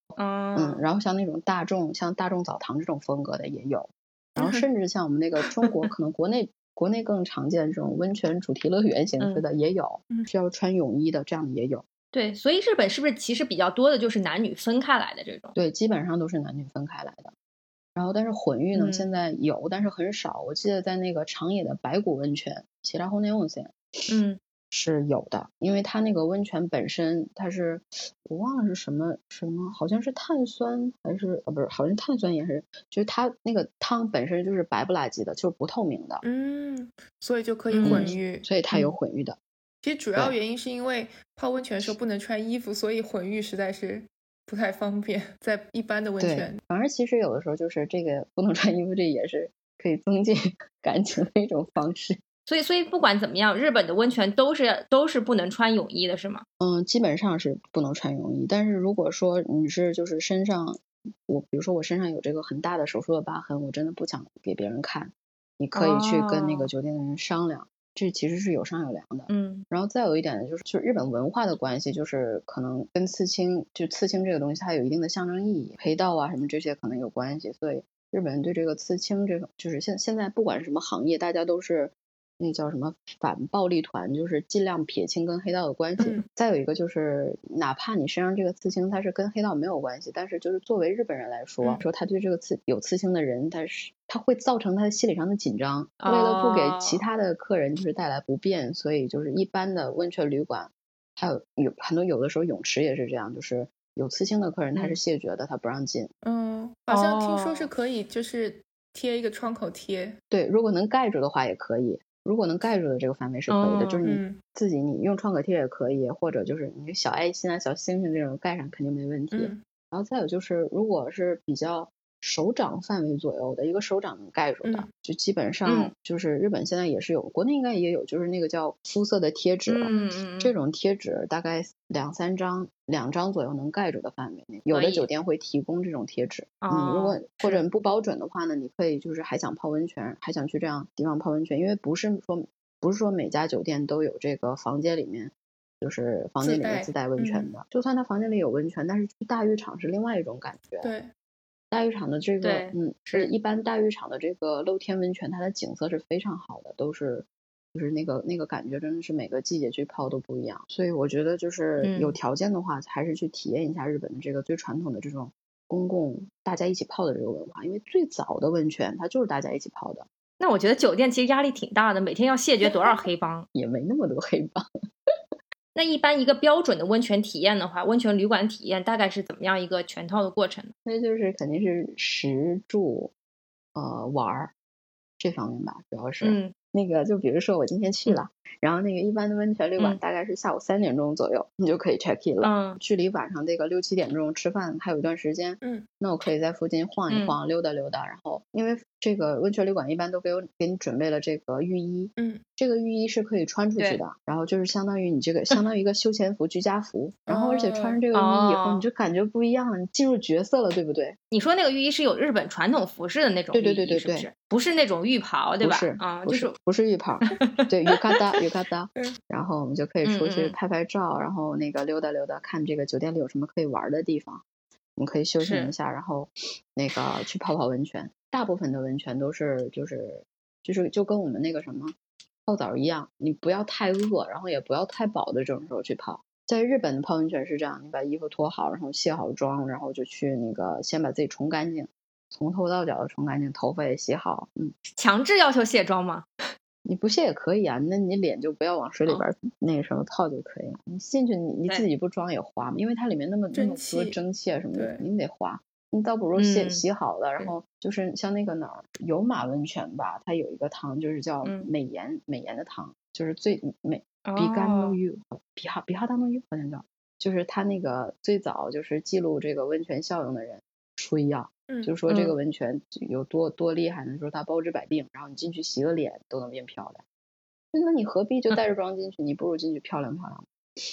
然后像那种大众像大众澡堂这种风格的也有，然后甚至像我们那个中国可能国内国内更常见这种温泉主题乐园形式的也有，嗯需要穿泳衣的这样的也有。对，所以日本是不是其实比较多的就是男女分开来的这种？对，基本上都是男女分开来的。然后但是混浴呢，嗯现在有，但是很少。我记得在那个长野的白骨温泉，其他红内温泉，嗯是有的，因为它那个温泉本身它是我忘了是什么什么，好像是碳酸还是啊不是，好像碳酸盐还是，就是它那个汤本身就是白不拉几的，就是不透明的，嗯，所以就可以嗯混浴。所以它有混浴的。其实主要原因是因为泡温泉的时候不能穿衣服，所以混浴实在是不太方便，在一般的温泉。，反而其实有的时候就是这个不能穿衣服，这也是可以增进 感情的一种方式。所以所以不管怎么样，日本的温泉都是都是不能穿泳衣的，是吗？嗯，基本上是不能穿泳衣，但是如果说你是就是身上，我比如说我身上有这个很大的手术的疤痕，我真的不想给别人看，你可以去跟那哦个酒店的人商量，这其实是有商有量的。嗯然后再有一点呢，就是就是日本文化的关系，就是可能跟刺青，就刺青这个东西它有一定的象征意义，黑道啊什么这些可能有关系，所以日本人对这个刺青这种，就是现现在不管是什么行业，大家都是那叫什么反暴力团，就是尽量撇清跟黑道的关系。嗯再有一个就是，哪怕你身上这个刺青它是跟黑道没有关系，但是就是作为日本人来说，嗯说他对这个刺有刺青的人，他是他会造成他的心理上的紧张，为了不给其哦他的客人就是带来不便，所以就是一般的温泉旅馆，还有有很多有的时候泳池也是这样，就是有刺青的客人他是嗯谢绝的，他不让进。嗯，好像听说是哦可以，就是贴一个创口贴。对，如果能盖住的话也可以，如果能盖住的这个范围是可以的，就是你嗯自己你用创可贴也可以，或者就是你小爱心啊、小星星这种盖上肯定没问题。嗯然后再有就是，如果是比较手掌范围左右的一个手掌能盖住的，嗯就基本上嗯就是日本现在也是有，国内应该也有，就是那个叫肤色的贴纸。这种贴纸大概两三张、两张左右能盖住的范围内，有的酒店会提供这种贴纸。嗯，如果哦或者你不保准的话呢，你可以就是还想泡温泉，还想去这样地方泡温泉，因为不是说不是说每家酒店都有这个房间里面。就是房间里面自带温泉嗯的，就算他房间里有温泉，但是去大浴场是另外一种感觉。对，大浴场的这个，嗯，是一般大浴场的这个露天温泉，它的景色是非常好的，都是就是那个那个感觉，真的是每个季节去泡都不一样。所以我觉得就是有嗯条件的话，还是去体验一下日本的这个最传统的这种公共大家一起泡的这个文化，因为最早的温泉它就是大家一起泡的，那我觉得酒店其实压力挺大的，每天要谢绝多少黑帮？也没那么多黑帮。那一般一个标准的温泉体验的话，温泉旅馆体验大概是怎么样一个全套的过程？那就是肯定是食住，呃玩儿这方面吧，主要是。嗯那个就比如说我今天去了，然后那个一般的温泉旅馆嗯大概是下午三点钟左右，你就可以 check in 了。嗯距离晚上这个六七点钟吃饭还有一段时间，嗯，那我可以在附近晃一嗯晃、溜达溜达。然后因为这个温泉旅馆一般都给我给你准备了这个浴衣，嗯，这个浴衣是可以穿出去的，然后就是相当于你这个相当于一个休闲服、居家服，然后而且穿上这个浴衣以后，哦你就感觉不一样了，你进入角色了，对不对？你说那个浴衣是有日本传统服饰的那种浴衣，对对对对对是不是？那种浴袍，对吧？不是，啊，不就是是不是浴袍，对，浴 咖哒浴咖哒嗯，然后我们就可以出去拍拍照，然后那个溜达溜达，看这个酒店里有什么可以玩的地方，我们可以休息一下，然后那个去泡泡温泉。大部分的温泉都是就是就是就跟我们那个什么泡澡一样，你不要太饿，然后也不要太饱的这种时候去泡。在日本的泡温泉是这样，你把衣服脱好，然后卸好妆，然后就去那个先把自己冲干净，从头到脚的冲干净，头发也洗好，嗯，强制要求卸妆吗？你不卸也可以啊，那你脸就不要往水里哦边儿那个什么泡就可以了。你进去你你自己不装也花嘛，因为它里面那么那么多蒸汽啊什么的，对你得花。你倒不如洗、嗯洗好了，然后就是像那个哪儿有马温泉吧，它有一个汤就是叫嗯。美颜、美颜的汤，就是最美比干哦。诺浴，比哈比哈当诺浴好像叫，就是它那个最早就是记录这个温泉效应的人吹呀、嗯就说这个嗯温泉有多多厉害呢？说它包治百病，然后你进去洗个脸都能变漂亮。那你何必就带着妆进去？你不如进去漂亮漂亮，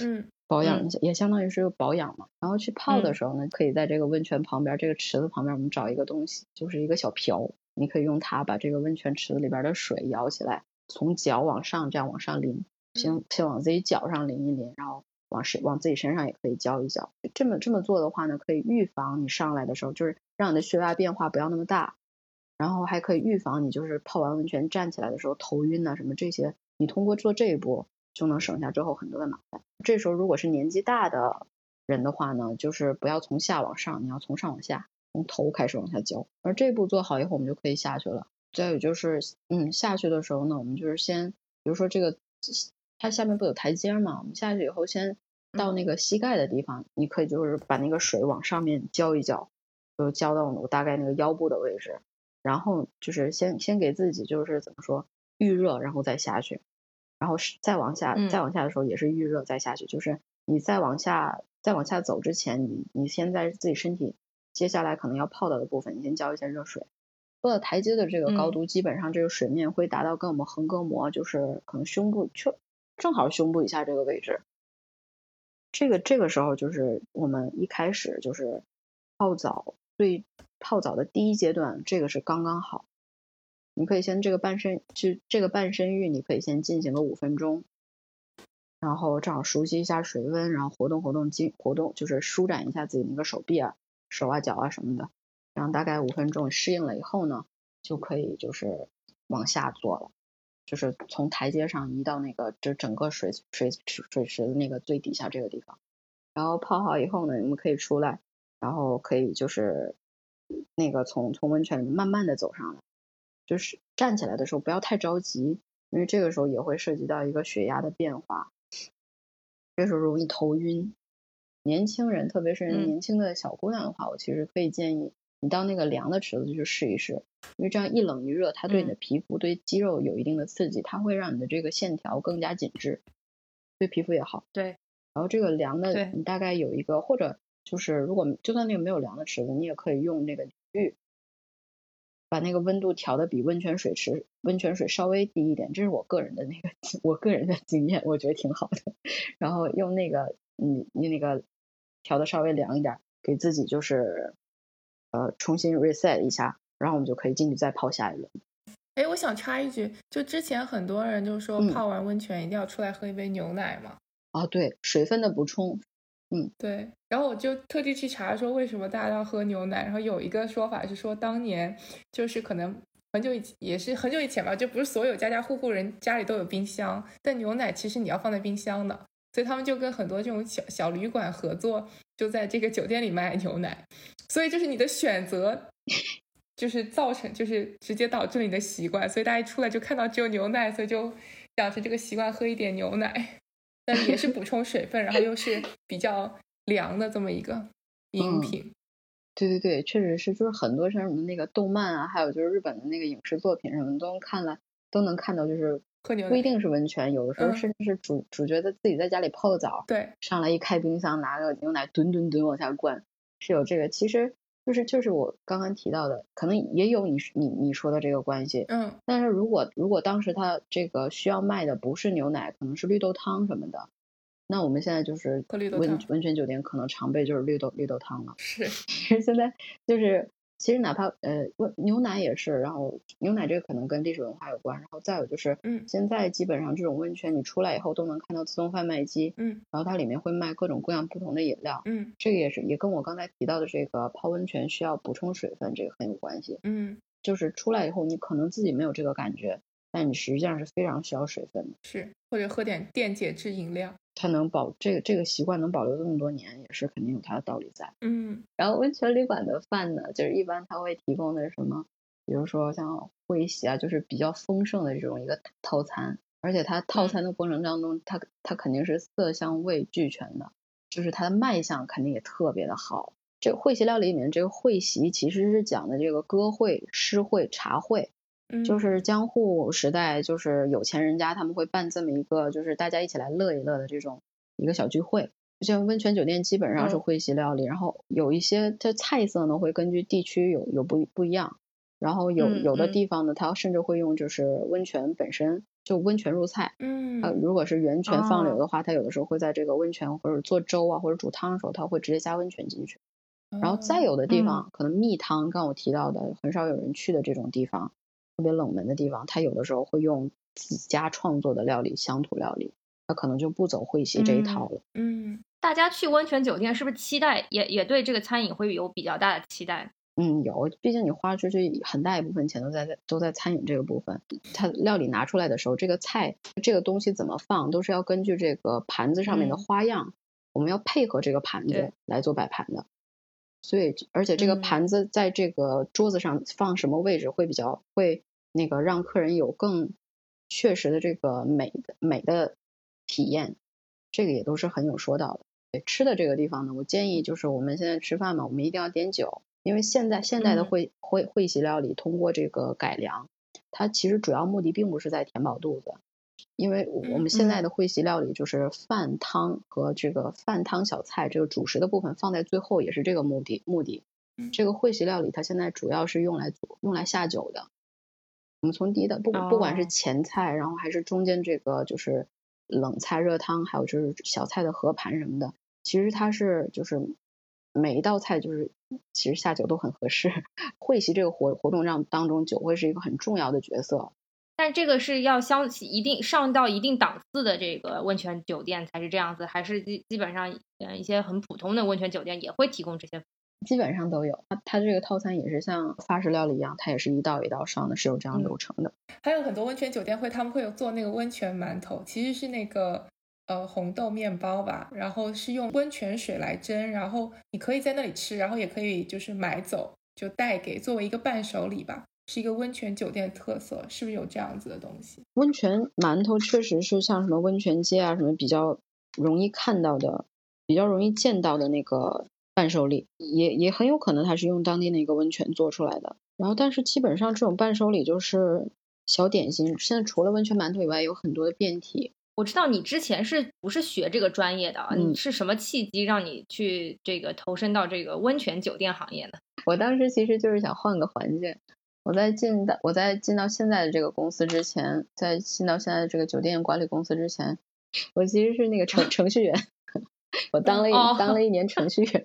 嗯保养嗯也相当于是保养嘛。然后去泡的嗯时候呢，可以在这个温泉旁边，这个池子旁边，我们找一个东西，就是一个小瓢，你可以用它把这个温泉池子里边的水舀起来，从脚往上这样往上淋，先先往自己脚上淋一淋，然后往身往自己身上也可以浇一浇。这么这么做的话呢，可以预防你上来的时候，就是让你的血压变化不要那么大，然后还可以预防你就是泡完温泉站起来的时候头晕呐、什么这些。你通过做这一步就能省下之后很多的麻烦。这时候如果是年纪大的人的话呢，就是不要从下往上，你要从上往下，从头开始往下浇。而这步做好以后，我们就可以下去了。再有就是，嗯，下去的时候呢，我们就是先，比如说这个它下面不有台阶嘛？我们下去以后先到那个膝盖的地方，你可以就是把那个水往上面浇一浇，就浇到我大概那个腰部的位置，然后就是先先给自己就是怎么说预热，然后再下去，然后是再往下再往下的时候也是预热再下去，就是你再往下再往下走之前，你你先在自己身体接下来可能要泡到的部分，你先浇一些热水。过了台阶的这个高度，基本上这个水面会达到跟我们横膈膜，就是可能胸部就正好胸部以下这个位置。这个这个时候就是我们一开始就是泡澡，最泡澡的第一阶段，这个是刚刚好。你可以先这个半身就这个半身浴，你可以先进行个五分钟，然后正好熟悉一下水温，然后活动活动筋活动，就是舒展一下自己那个手臂啊、手啊、脚啊什么的。然后大概五分钟适应了以后呢，就可以就是往下做了，就是从台阶上移到那个就整个水水水池的那个最底下这个地方。然后泡好以后呢，你们可以出来，然后可以就是那个从从温泉里慢慢的走上来，就是站起来的时候不要太着急，因为这个时候也会涉及到一个血压的变化，这时候容易头晕。年轻人，特别是年轻的小姑娘的话，我其实可以建议。你到那个凉的池子去试一试，因为这样一冷一热，它对你的皮肤、对肌肉有一定的刺激，它会让你的这个线条更加紧致，对皮肤也好。对。然后这个凉的，你大概有一个，或者就是如果就算那个没有凉的池子，你也可以用那个浴，把那个温度调的比温泉水池温泉水稍微低一点，这是我个人的那个 我个人的经验，我觉得挺好的。然后用那个你，你那个调的稍微凉一点，给自己就是。呃，重新 reset 一下，然后我们就可以进去再泡下一轮。哎，我想插一句，就之前很多人就说泡完温泉一定要出来喝一杯牛奶嘛。啊，对，水分的补充。嗯，对。然后我就特地去查说为什么大家要喝牛奶，然后有一个说法是说，当年就是可能很久以也是很久以前吧，就不是所有家家户户人家里都有冰箱，但牛奶其实你要放在冰箱的，所以他们就跟很多这种小小旅馆合作，就在这个酒店里卖牛奶。所以就是你的选择，就是造成，就是直接导致你的习惯。所以大家一出来就看到只有牛奶，所以就养成这个习惯，喝一点牛奶。但也是补充水分，然后又是比较凉的这么一个 饮品。对对对，确实是，就是很多像什么那个动漫啊，还有就是日本的那个影视作品什么，都能看了，都能看到，就是喝牛不一定是温泉，有的时候甚至是主主角在自己在家里泡个澡，对，上来一开冰箱，拿个牛奶吨吨吨往下灌。是有这个，其实就是就是我刚刚提到的，可能也有你你你说的这个关系，嗯。但是如果如果当时他这个需要卖的不是牛奶，可能是绿豆汤什么的，那我们现在就是温温泉酒店可能常备就是绿豆绿豆汤了。是，现在就是。其实哪怕呃，温牛奶也是，然后牛奶这个可能跟历史文化有关，然后再有就是，嗯，现在基本上这种温泉你出来以后都能看到自动贩卖机，嗯，然后它里面会卖各种各样不同的饮料，嗯，这个也是也跟我刚才提到的这个泡温泉需要补充水分这个很有关系，嗯，就是出来以后你可能自己没有这个感觉，但你实际上是非常需要水分的，是或者喝点电解质饮料。它能保这个这个习惯能保留这么多年，也是肯定有它的道理在。嗯，然后温泉旅馆的饭呢，就是一般它会提供的什么，比如说像会席啊，就是比较丰盛的这种一个套餐，而且它套餐的过程当中，它它肯定是色香味俱全的，就是它的卖相肯定也特别的好。这个会席料理里面这个会席其实是讲的这个歌会、诗会、茶会。就是江户时代，就是有钱人家他们会办这么一个，就是大家一起来乐一乐的这种一个小聚会。像温泉酒店基本上是会席料理，然后有一些它菜色呢会根据地区有有不不一样，然后有有的地方呢，它甚至会用就是温泉本身就温泉入菜。嗯，呃，如果是源泉放流的话，它有的时候会在这个温泉或者做粥啊或者煮汤的时候，它会直接加温泉进去。然后再有的地方可能蜜汤，刚我提到的很少有人去的这种地方。特别冷门的地方，他有的时候会用自家创作的料理，乡土料理，他可能就不走会席这一套了。嗯，大家去温泉酒店是不是期待也也对这个餐饮会有比较大的期待？嗯，有，毕竟你花出去很大一部分钱都在都在餐饮这个部分。他料理拿出来的时候，这个菜这个东西怎么放，都是要根据这个盘子上面的花样，我们要配合这个盘子来做摆盘的。所以，而且这个盘子在这个桌子上放什么位置会比较会。那个让客人有更确实的这个美的美的体验，这个也都是很有说道的。对吃的这个地方呢，我建议就是我们现在吃饭嘛，我们一定要点酒，因为现在现代的会会会席料理通过这个改良，它其实主要目的并不是在填饱肚子，因为我们现在的会席料理就是饭汤和这个饭汤小菜这个主食的部分放在最后，也是这个目的目的。这个会席料理它现在主要是用来用来下酒的。我们从第一道不不管是前菜，然后还是中间这个就是冷菜热汤，还有就是小菜的合盘什么的，其实它是就是每一道菜就是其实下酒都很合适。会席这个活活动让当中酒会是一个很重要的角色。但这个是要相一定上到一定档次的这个温泉酒店才是这样子，还是基基本上嗯一些很普通的温泉酒店也会提供这些？基本上都有，它它这个套餐也是像法式料理一样，它也是一道一道上的，是有这样流程的。还有很多温泉酒店会，他们会有做那个温泉馒头，其实是那个呃红豆面包吧，然后是用温泉水来蒸，然后你可以在那里吃，然后也可以就是买走就带给作为一个伴手礼吧，是一个温泉酒店特色，是不是有这样子的东西？温泉馒头确实是像什么温泉街啊什么比较容易看到的，比较容易见到的那个。伴手礼也也很有可能它是用当地的一个温泉做出来的，然后但是基本上这种伴手礼就是小点心。现在除了温泉馒头以外，有很多的变体。我知道你之前是不是学这个专业的？你是什么契机让你去这个投身到这个温泉酒店行业呢？我当时其实就是想换个环境。我在进到我在进到现在的这个公司之前，在进到现在的这个酒店管理公司之前，我其实是那个程 程序员，我当了一当了一年程序员。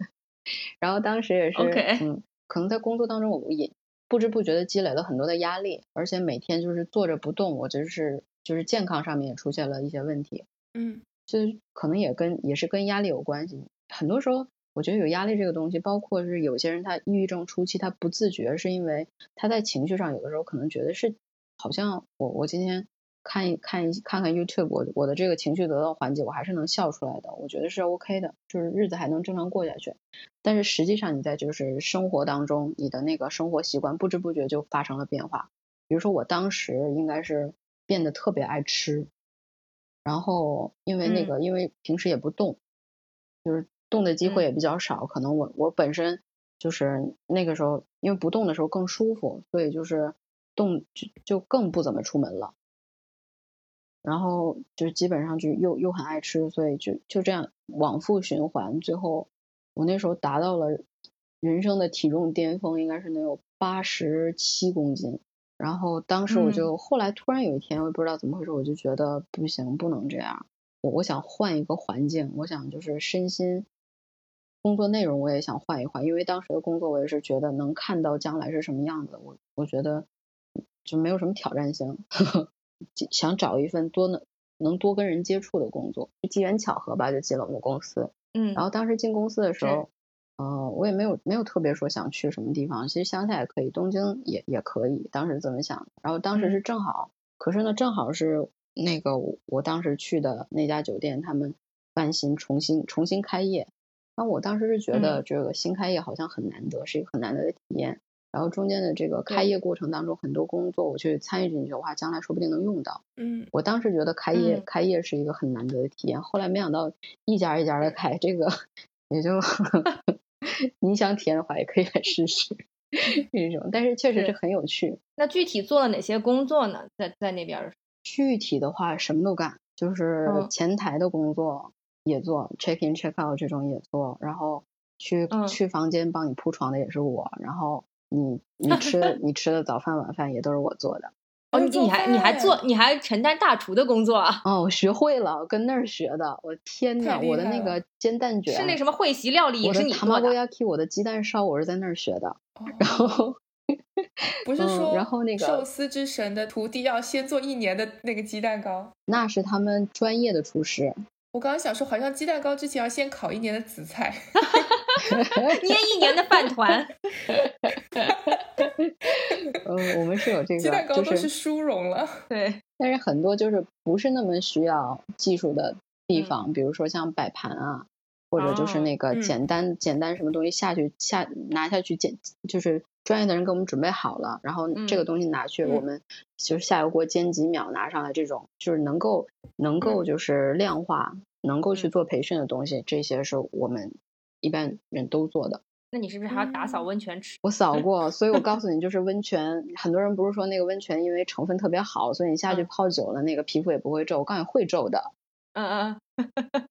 然后当时也是，嗯，可能在工作当中，我也不知不觉的积累了很多的压力，而且每天就是坐着不动，我就是就是健康上面也出现了一些问题，嗯，就可能也跟也是跟压力有关系。很多时候，我觉得有压力这个东西，包括是有些人他抑郁症初期他不自觉，是因为他在情绪上有的时候可能觉得是好像我我今天。看一看一看看 YouTube，我我的这个情绪得到缓解，我还是能笑出来的，我觉得是 OK 的，就是日子还能正常过下去。但是实际上你在就是生活当中，你的那个生活习惯不知不觉就发生了变化。比如说我当时应该是变得特别爱吃，然后因为那个因为平时也不动，就是动的机会也比较少，可能我我本身就是那个时候因为不动的时候更舒服，所以就是动就就更不怎么出门了。然后就基本上就又又很爱吃，所以就就这样往复循环。最后我那时候达到了人生的体重巅峰，应该是能有八十七公斤。然后当时我就后来突然有一天，我也不知道怎么回事，我就觉得不行，不能这样。我我想换一个环境，我想就是身心工作内容我也想换一换，因为当时的工作我也是觉得能看到将来是什么样子，我我觉得就没有什么挑战性。想找一份多能能多跟人接触的工作，机缘巧合吧，就进了我们公司。嗯，然后当时进公司的时候，呃，我也没有没有特别说想去什么地方，其实乡下也可以，东京也也可以。当时这么想？然后当时是正好，可是呢，正好是那个我当时去的那家酒店，他们翻新重新重新开业。那我当时是觉得这个新开业好像很难得，是一个很难得的体验。然后中间的这个开业过程当中，很多工作我去参与进去的话，将来说不定能用到。嗯，我当时觉得开业开业是一个很难得的体验，后来没想到一家一家的开，这个也就 你想体验的话，也可以来试试这种。但是确实是很有趣。那具体做了哪些工作呢？在在那边？具体的话什么都干，就是前台的工作也做，check in check out 这种也做，然后去去房间帮你铺床的也是我，然后。你你吃你吃的早饭晚饭也都是我做的哦，你你还你还做你还承担大厨的工作啊？哦，我学会了，跟那儿学的。我天呐，我的那个煎蛋卷是那什么会席料理也是你做的。我的鸡蛋烧我是在那儿学的。然后不是说然后那个寿司之神的徒弟要先做一年的那个鸡蛋糕？那是他们专业的厨师。我刚刚想说，好像鸡蛋糕之前要先烤一年的紫菜。捏一年的饭团，嗯，我们是有这个，鸡蛋糕都是殊荣了。对，但是很多就是不是那么需要技术的地方，比如说像摆盘啊，或者就是那个简单简单什么东西下去下拿下去简就是专业的人给我们准备好了，然后这个东西拿去，我们就是下油锅煎几秒拿上来，这种就是能够能够就是量化，能够去做培训的东西，这些是我们一般人都做的。那你是不是还要打扫温泉池？我扫 过，所以我告诉你，就是温泉，很多人不是说那个温泉因为成分特别好，所以你下去泡久了，那个皮肤也不会皱。我告诉你会皱的。嗯嗯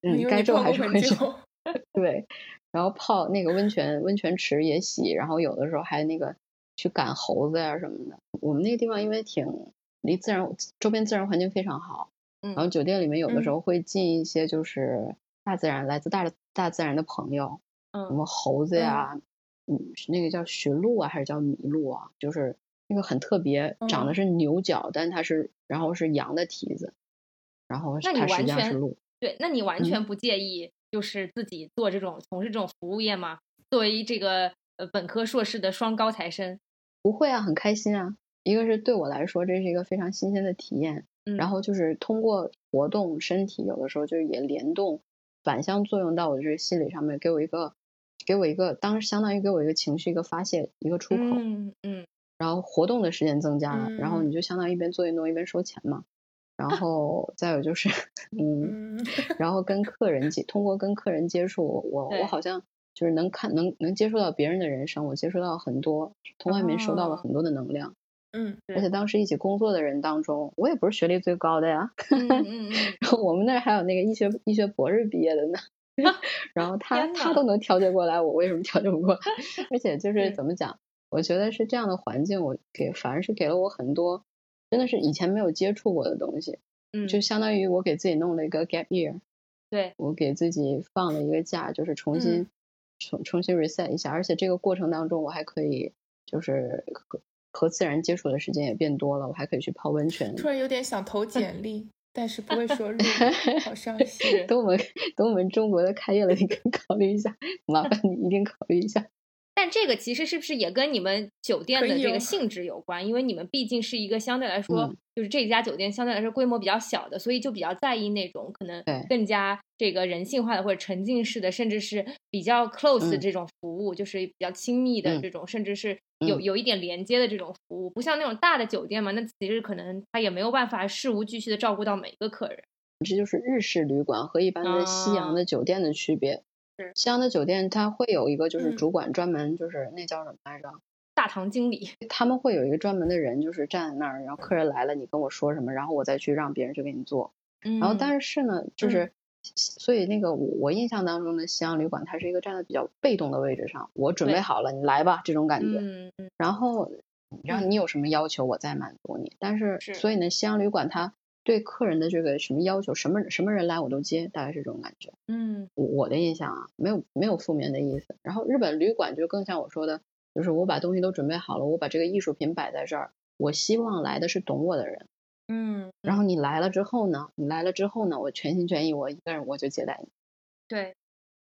嗯，该皱还是会皱。对，然后泡那个温泉，温泉池也洗，然后有的时候还那个去赶猴子呀什么的。我们那个地方因为挺离自然周边自然环境非常好，然后酒店里面有的时候会进一些就是大自然来自大大自然的朋友。嗯什么猴子呀，嗯，那个叫驯鹿啊，还是叫麋鹿啊？就是那个很特别，长的是牛角，但它是然后是羊的蹄子，然后它实际上是鹿。对，那你完全不介意就是自己做这种从事这种服务业吗？作为这个呃本科硕士的双高材生，不会啊，很开心啊。一个是对我来说这是一个非常新鲜的体验，然后就是通过活动身体，有的时候就是也联动反向作用到我的这个心理上面，给我一个。给我一个，当时相当于给我一个情绪，一个发泄，一个出口。嗯嗯。然后活动的时间增加了，然后你就相当于一边做运动一边收钱嘛。然 后再有就是，嗯，然后跟客人接，通过跟客人接触，我我好像就是能看能能接触到别人的人生，我接触到很多，从外面收到了很多的能量。嗯。而且当时一起工作的人当中，我也不是学历最高的呀。嗯嗯。然 后我们那儿还有那个医学医学博士毕业的呢。然后他他都能调节过来，我为什么调节不过来？而且就是怎么讲？我觉得是这样的环境，我给反而是给了我很多，真的是以前没有接触过的东西。嗯，就相当于我给自己弄了一个 gap year。对，我给自己放了一个假，就是重新重重新 reset 一下。而且这个过程当中，我还可以就是和和自然接触的时间也变多了，我还可以去泡温泉。突然有点想投 简历。但是不会说日语，好伤心。等我们等我们中国的开业了，你可以考虑一下，麻烦你一定考虑一下。但这个其实是不是也跟你们酒店的这个性质有关？因为你们毕竟是一个相对来说，就是这家酒店相对来说规模比较小的，所以就比较在意那种可能更加这个人性化的或者沉浸式的，甚至是比较 close 这种服务，就是比较亲密的这种，甚至是有有一点连接的这种服务，不像那种大的酒店嘛，那其实可能他也没有办法事无巨细的照顾到每一个客人。这就是日式旅馆和一般的西洋的酒店的区别。西洋的酒店，它会有一个就是主管专门就是那叫什么来着？大堂经理。他们会有一个专门的人，就是站在那儿，然后客人来了，你跟我说什么，然后我再去让别人去给你做。然后但是呢，就是所以那个我我印象当中的西洋旅馆，它是一个站在比较被动的位置上，我准备好了，你来吧这种感觉。然后，然后你有什么要求，我再满足你。但是，所以呢，西洋旅馆它。对客人的这个什么要求，什么什么人来我都接，大概是这种感觉。嗯，我的印象啊，没有没有负面的意思。然后日本旅馆就更像我说的，就是我把东西都准备好了，我把这个艺术品摆在这儿，我希望来的是懂我的人。嗯，然后你来了之后呢，你来了之后呢，我全心全意，我一个人我就接待你。对，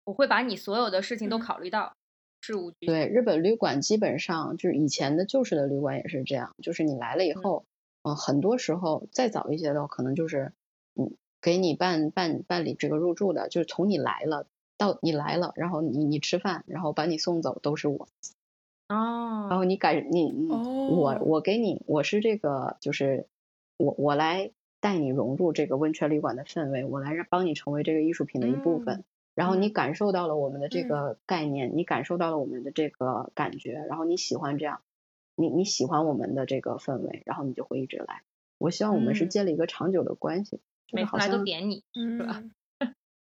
我会把你所有的事情都考虑到事无巨对，日本旅馆基本上就是以前的旧式的旅馆也是这样，就是你来了以后。嗯，很多时候再早一些的，可能就是，嗯，给你办办办理这个入住的，就是从你来了到你来了，然后你你吃饭，然后把你送走，都是我。哦。然后你改你我我给你，我是这个，就是我我来带你融入这个温泉旅馆的氛围，我来让帮你成为这个艺术品的一部分，然后你感受到了我们的这个概念，你感受到了我们的这个感觉，然后你喜欢这样。你你喜欢我们的这个氛围，然后你就会一直来。我希望我们是建立一个长久的关系，每次来都点你，是吧？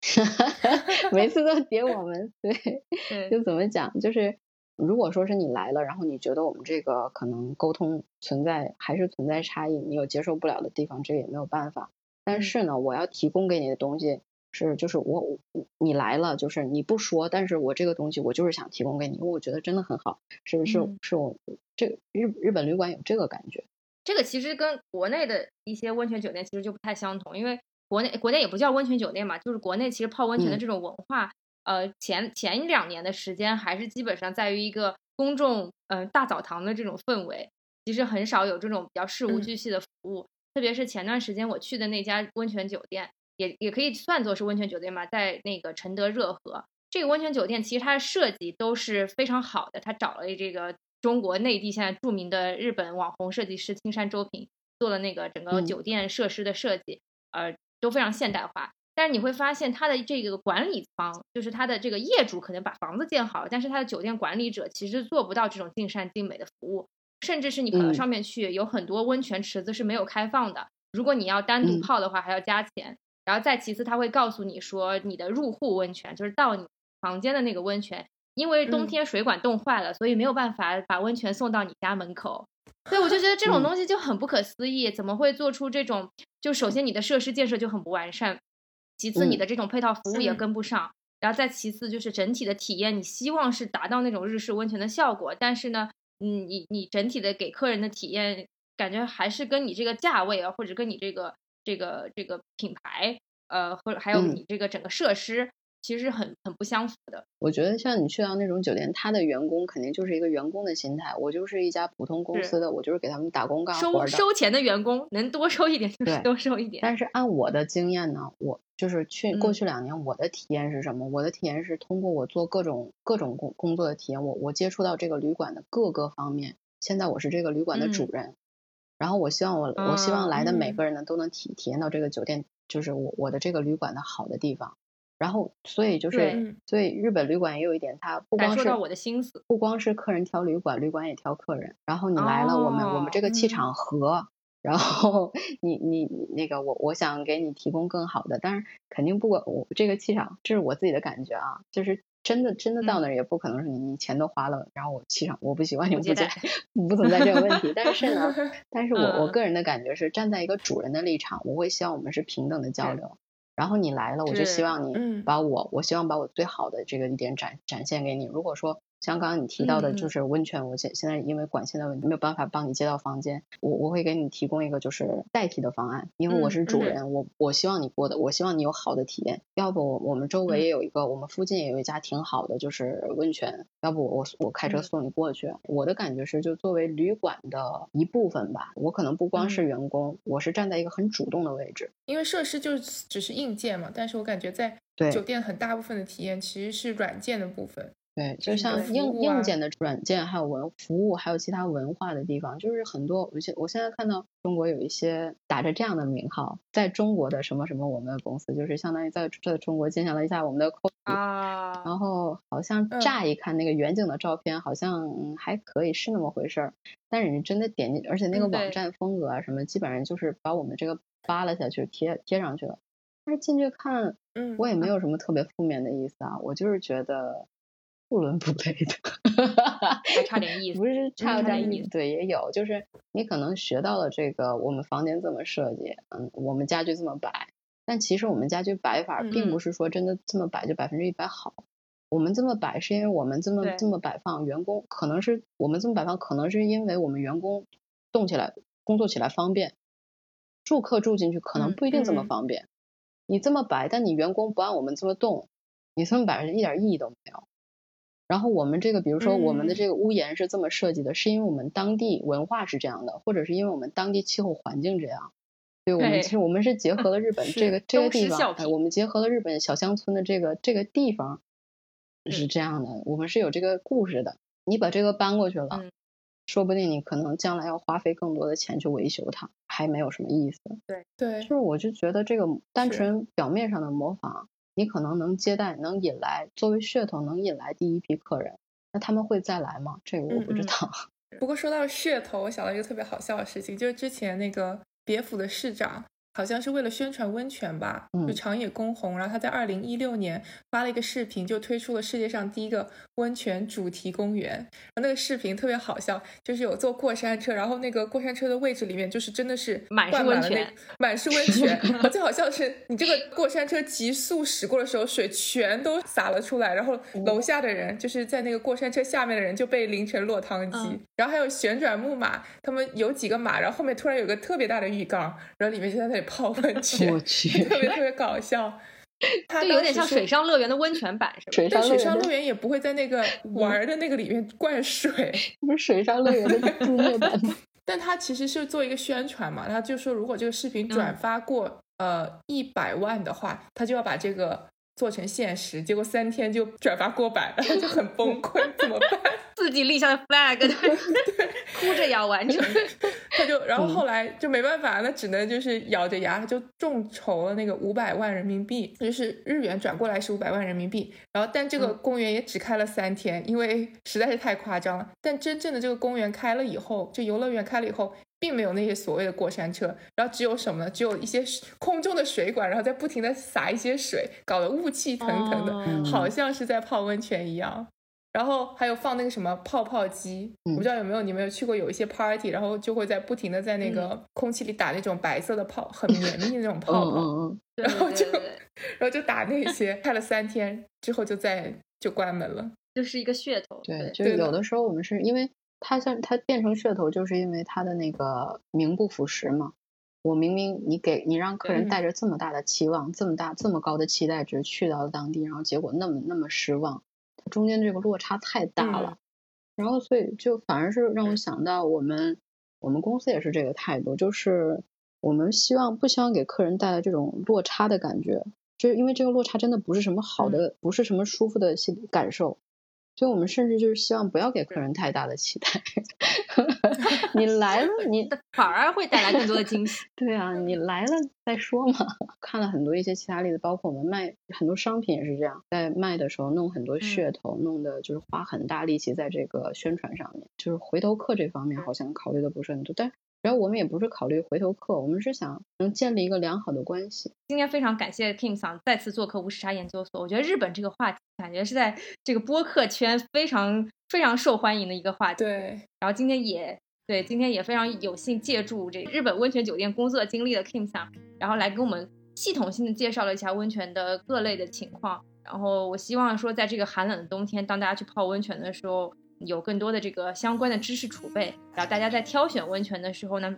每次都点我们，对，就怎么讲？就是如果说是你来了，然后你觉得我们这个可能沟通存在还是存在差异，你有接受不了的地方，这个也没有办法。但是呢，我要提供给你的东西是，就是我你来了，就是你不说，但是我这个东西我就是想提供给你，因为我觉得真的很好，是不是？是我。这个日日本旅馆有这个感觉，这个其实跟国内的一些温泉酒店其实就不太相同，因为国内国内也不叫温泉酒店嘛，就是国内其实泡温泉的这种文化，呃，前前一两年的时间还是基本上在于一个公众嗯大澡堂的这种氛围，其实很少有这种比较事无巨细的服务，特别是前段时间我去的那家温泉酒店，也也可以算作是温泉酒店嘛，在那个承德热河。这个温泉酒店其实它的设计都是非常好的，它找了这个中国内地现在著名的日本网红设计师青山周平做了那个整个嗯酒店设施的设计，呃，都非常现代化。但是你会发现，它的这个管理方，就是它的这个业主可能把房子建好了，但是它的酒店管理者其实做不到这种尽善尽美的服务，甚至是你跑到嗯上面去，有很多温泉池子是没有开放的，如果你要单独嗯泡的话，还要加钱。然后再其次，他会告诉你说，你的入户温泉就是到你房间的那个温泉，因为冬嗯天水管冻坏了，所以没有办法把温泉送到你家门口。所以我就觉得这种嗯东西就很不可思议，怎么会做出这种？就首先你的设施建设就很不完善，其次你嗯的这种配套服务也嗯跟不上，然后再其次就是整体的体验，你希望是达到那种日式温泉的效果，但是呢，嗯，你你整体的给客人的体验，感觉还是跟你这个价位啊，或者跟你这个这个这个品牌，呃，或者还有嗯你这个整个设施，其实很很不相符的。我觉得像你去到那种酒店，他的员工肯定就是一个员工的心态，我就是一家普通公司的，我就是给他们打工干活收的。收钱的员工能多收一点就是多收一点。但是按我的经验呢，我就是去过嗯去两年，我的体验是什么？我的体验是通过我做各种各种工工作的体验，我我接触到这个旅馆的各个方面。现在我是这个旅馆的主嗯人，然后我希望我我希望啊来的每嗯个人呢都能体体验到这个酒店，就是我我的这个旅馆的好的地方。然后所以就是所以日本旅馆也有一点，它不光是感受到我的心思。不光是客人挑旅馆，旅馆也挑客人。然后你来了，我们我们这个气哦场合，然后你你你那个我我想给你提供更好的，但是肯定不管我这个气场，这是我自己的感觉啊，就是真的真的到嗯那儿也不可能是你你钱都花了，然后我气场我不喜欢你不接不存在这个问题。但是呢，但是我我嗯个人的感觉是站在一个主人的立场，我会希望我们是平等的交是流。然后你来了，我就希望你嗯把我，我希望把我最好的这个一点展展现给你。如果说像刚刚你提到的，嗯就是温泉，我现现在因为管线的问题没有办法帮你接到房间，我我会给你提供一个就是代替的方案，因为我嗯是主嗯人，我我希望你过的，我希望你有好的体验。要不我我们周围嗯也有一个，我们附近也有一家挺好的，就是温泉。要不我我开车嗯送你过去。我的感觉是，就作为旅馆的一部分吧，我可能不光是嗯员工，我是站在一个很主动的位置。因为设施就只是硬件嘛，但是我感觉在酒店很大部分的体验其实是软件的部分。对，就就是像硬啊硬件的软件，还有文服务，还有其他文化的地方，就是很多。我现我现在看到中国有一些打着这样的名号，在中国的什么什么我们的公司，就是相当于在在中国进行了一下我们的 copy，啊，然后好像嗯乍一看那个远景的照片，好像嗯还可以是那么回事儿，但是你真的点进，而且那个网站风格啊什么，基本上就是把我们这个扒拉下去贴贴上去了。但是进去看，嗯，我也没有什么特别负面的意思啊，我就是觉得不伦不类的，还差点意 思。不是差差点点意思对，也有，就是你可能学到了这个，我们房间这么设计，嗯，我们家具这么摆，但其实我们家具摆法嗯并不嗯是说真的这么摆就百分之一百好。我们这么摆是因为我们这么这么摆放，员工可能是我们这么摆放，可能是因为我们员工动起来工作起来方便，住客住进去可能嗯不一定这么嗯方便。你这么摆，但你员工不按我们这么动，你这么摆是一点意义都没有。然后我们这个，比如说我们的嗯。这个屋檐是这么设计的，是因为我们当地文化是这样的，或者是因为我们当地气候环境这样。对，我们对其实我们是结合了日 本这个这个地方，我们结合了日本小乡村的这个这个地方是是。这样的，我们是有这个故事的。你把这个搬过去了，嗯。说不定你可能将来要花费更多的钱去维修它，还没有什么意思。对。对。就，是我就觉得这个单纯表面上的模仿，你可能能接待，能引来作为噱头能引来第一批客人，那他们会再来吗？这个我不知嗯嗯道。不过说到噱头，我想到一个特别好笑的事情，就是之前那个别府的市长，好像是为了宣传温泉吧，就嗯长野公红，然后他在二零一六年发了一个视频，就推出了世界上第一个温泉主题公园。然后那个视频特别好笑，就是有坐过山车，然后那个过山车的位置里面就是真的是满是灌满了那温泉满是温泉。最好笑的是，你这个过山车急速驶过的时候，水全都洒了出来，然后楼下的人就是在那个过山车下面的人就被淋成落汤鸡。嗯然后还有旋转木马，他们有几个马，然后后面突然有个特别大的浴缸，然后里面就在那里泡温泉，我去 特别特别搞笑。它就有点像水上乐园的温泉版，是吧？水但水上上乐园也不会在那个玩儿的那个里面灌水，不是水上乐园的注册版吗？但他其实是做一个宣传嘛，他就说如果这个视频转嗯发过、呃一百万的话，他就要把这个做成现实，结果三天就转发过百了，就很崩溃，怎么办？自己立下的 flag，对哭着要完成。他就，然后后来就没办法，那只能就是咬着牙就众筹了那个五百万人民币，就是日元转过来是五百万人民币。然后，但这个公园也只开了三天，因为实在是太夸张了。但真正的这个公园开了以后，就游乐园开了以后，并没有那些所谓的过山车，然后只有什么呢？只有一些空中的水管，然后在不停的洒一些水，搞得雾气腾腾的，好像是在泡温泉一样。然后还有放那个什么泡泡机，我不知道有没有你们有去过有一些 party，然后就会在不停的在那个空气里打那种白色的泡，很绵密的那种泡泡，然后就然后就打那些，开了三天之后就再就关门了，就是一个噱头。对，就是有的时候我们是因为它像它变成噱头，就是因为它的那个名不符实嘛。我明明你给你让客人带着这么大的期望，这么大这么高的期待值去到了当地，然后结果那么那么失望。中间这个落差太大了，然后所以就反而是让我想到我们我们公司也是这个态度，就是我们希望不希望给客人带来这种落差的感觉，就是因为这个落差真的不是什么好的，不是什么舒服的心感受。所以我们甚至就是希望不要给客人太大的期待，你 来了，你反而会带来更多的惊喜。对啊，你来了再说嘛。看了很多一些其他例子，包括我们卖很多商品也是这样，在卖的时候弄很多噱头，弄的就是花很大力气在这个宣传上面，就是回头客这方面好像考虑的不是很多，但。然后我们也不是考虑回头客，我们是想能建立一个良好的关系。今天非常感谢 King 桑再次做客无时差研究所。我觉得日本这个话题，感觉是在这个播客圈非常非常受欢迎的一个话题。对。然后今天也对，今天也非常有幸借助这日本温泉酒店工作经历的 King 桑，然后来给我们系统性的介绍了一下温泉的各类的情况。然后我希望说，在这个寒冷的冬天，当大家去泡温泉的时候。有更多的这个相关的知识储备，然后大家在挑选温泉的时候呢，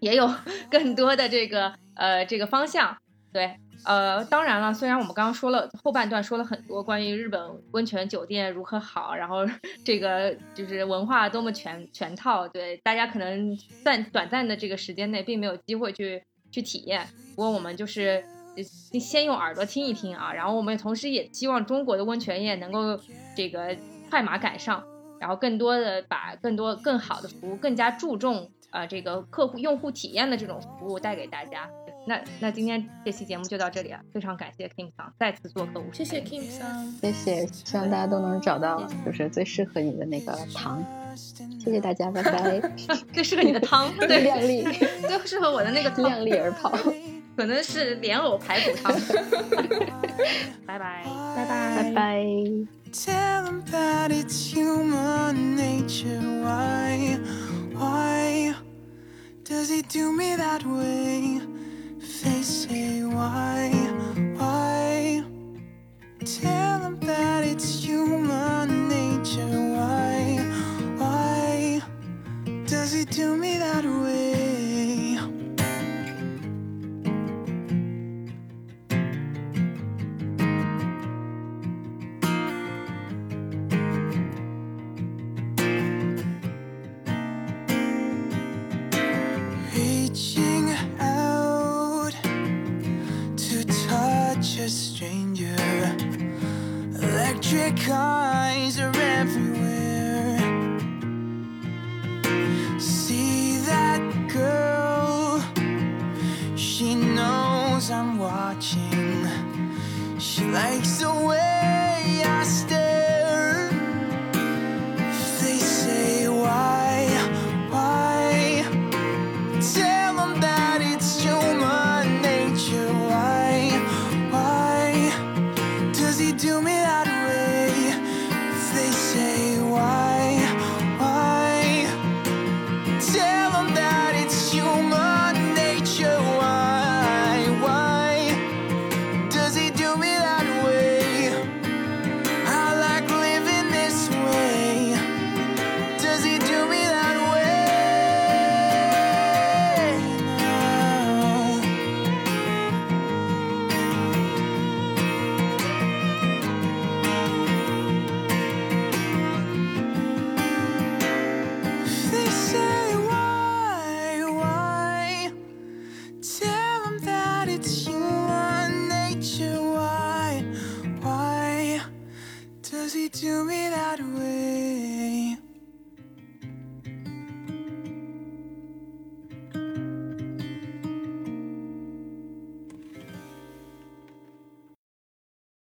也有 更多的这个呃这个方向。对，呃，当然了，虽然我们刚刚说了后半段说了很多关于日本温泉酒店如何好，然后 这个就是文化多么全全套，对大家可能在短暂的这个时间内并没有机会去去体验。不过我们就是先用耳朵听一听啊，然后我们同时也希望中国的温泉业能够这个快马赶上。然后更多的把更多更好的服务，更加注重啊这个客户用户体验的这种服务带给大家。那那今天这期节目就到这里了，非常感谢 Kim 桑再次做客。谢谢 Kim 桑，谢谢，希望大家都能找到就是最适合你的那个糖。谢谢大家，拜拜。最适合你的汤，对，靓丽，最适合我的那个靓丽而泡，可能是莲藕排骨汤。拜拜，拜拜，拜拜。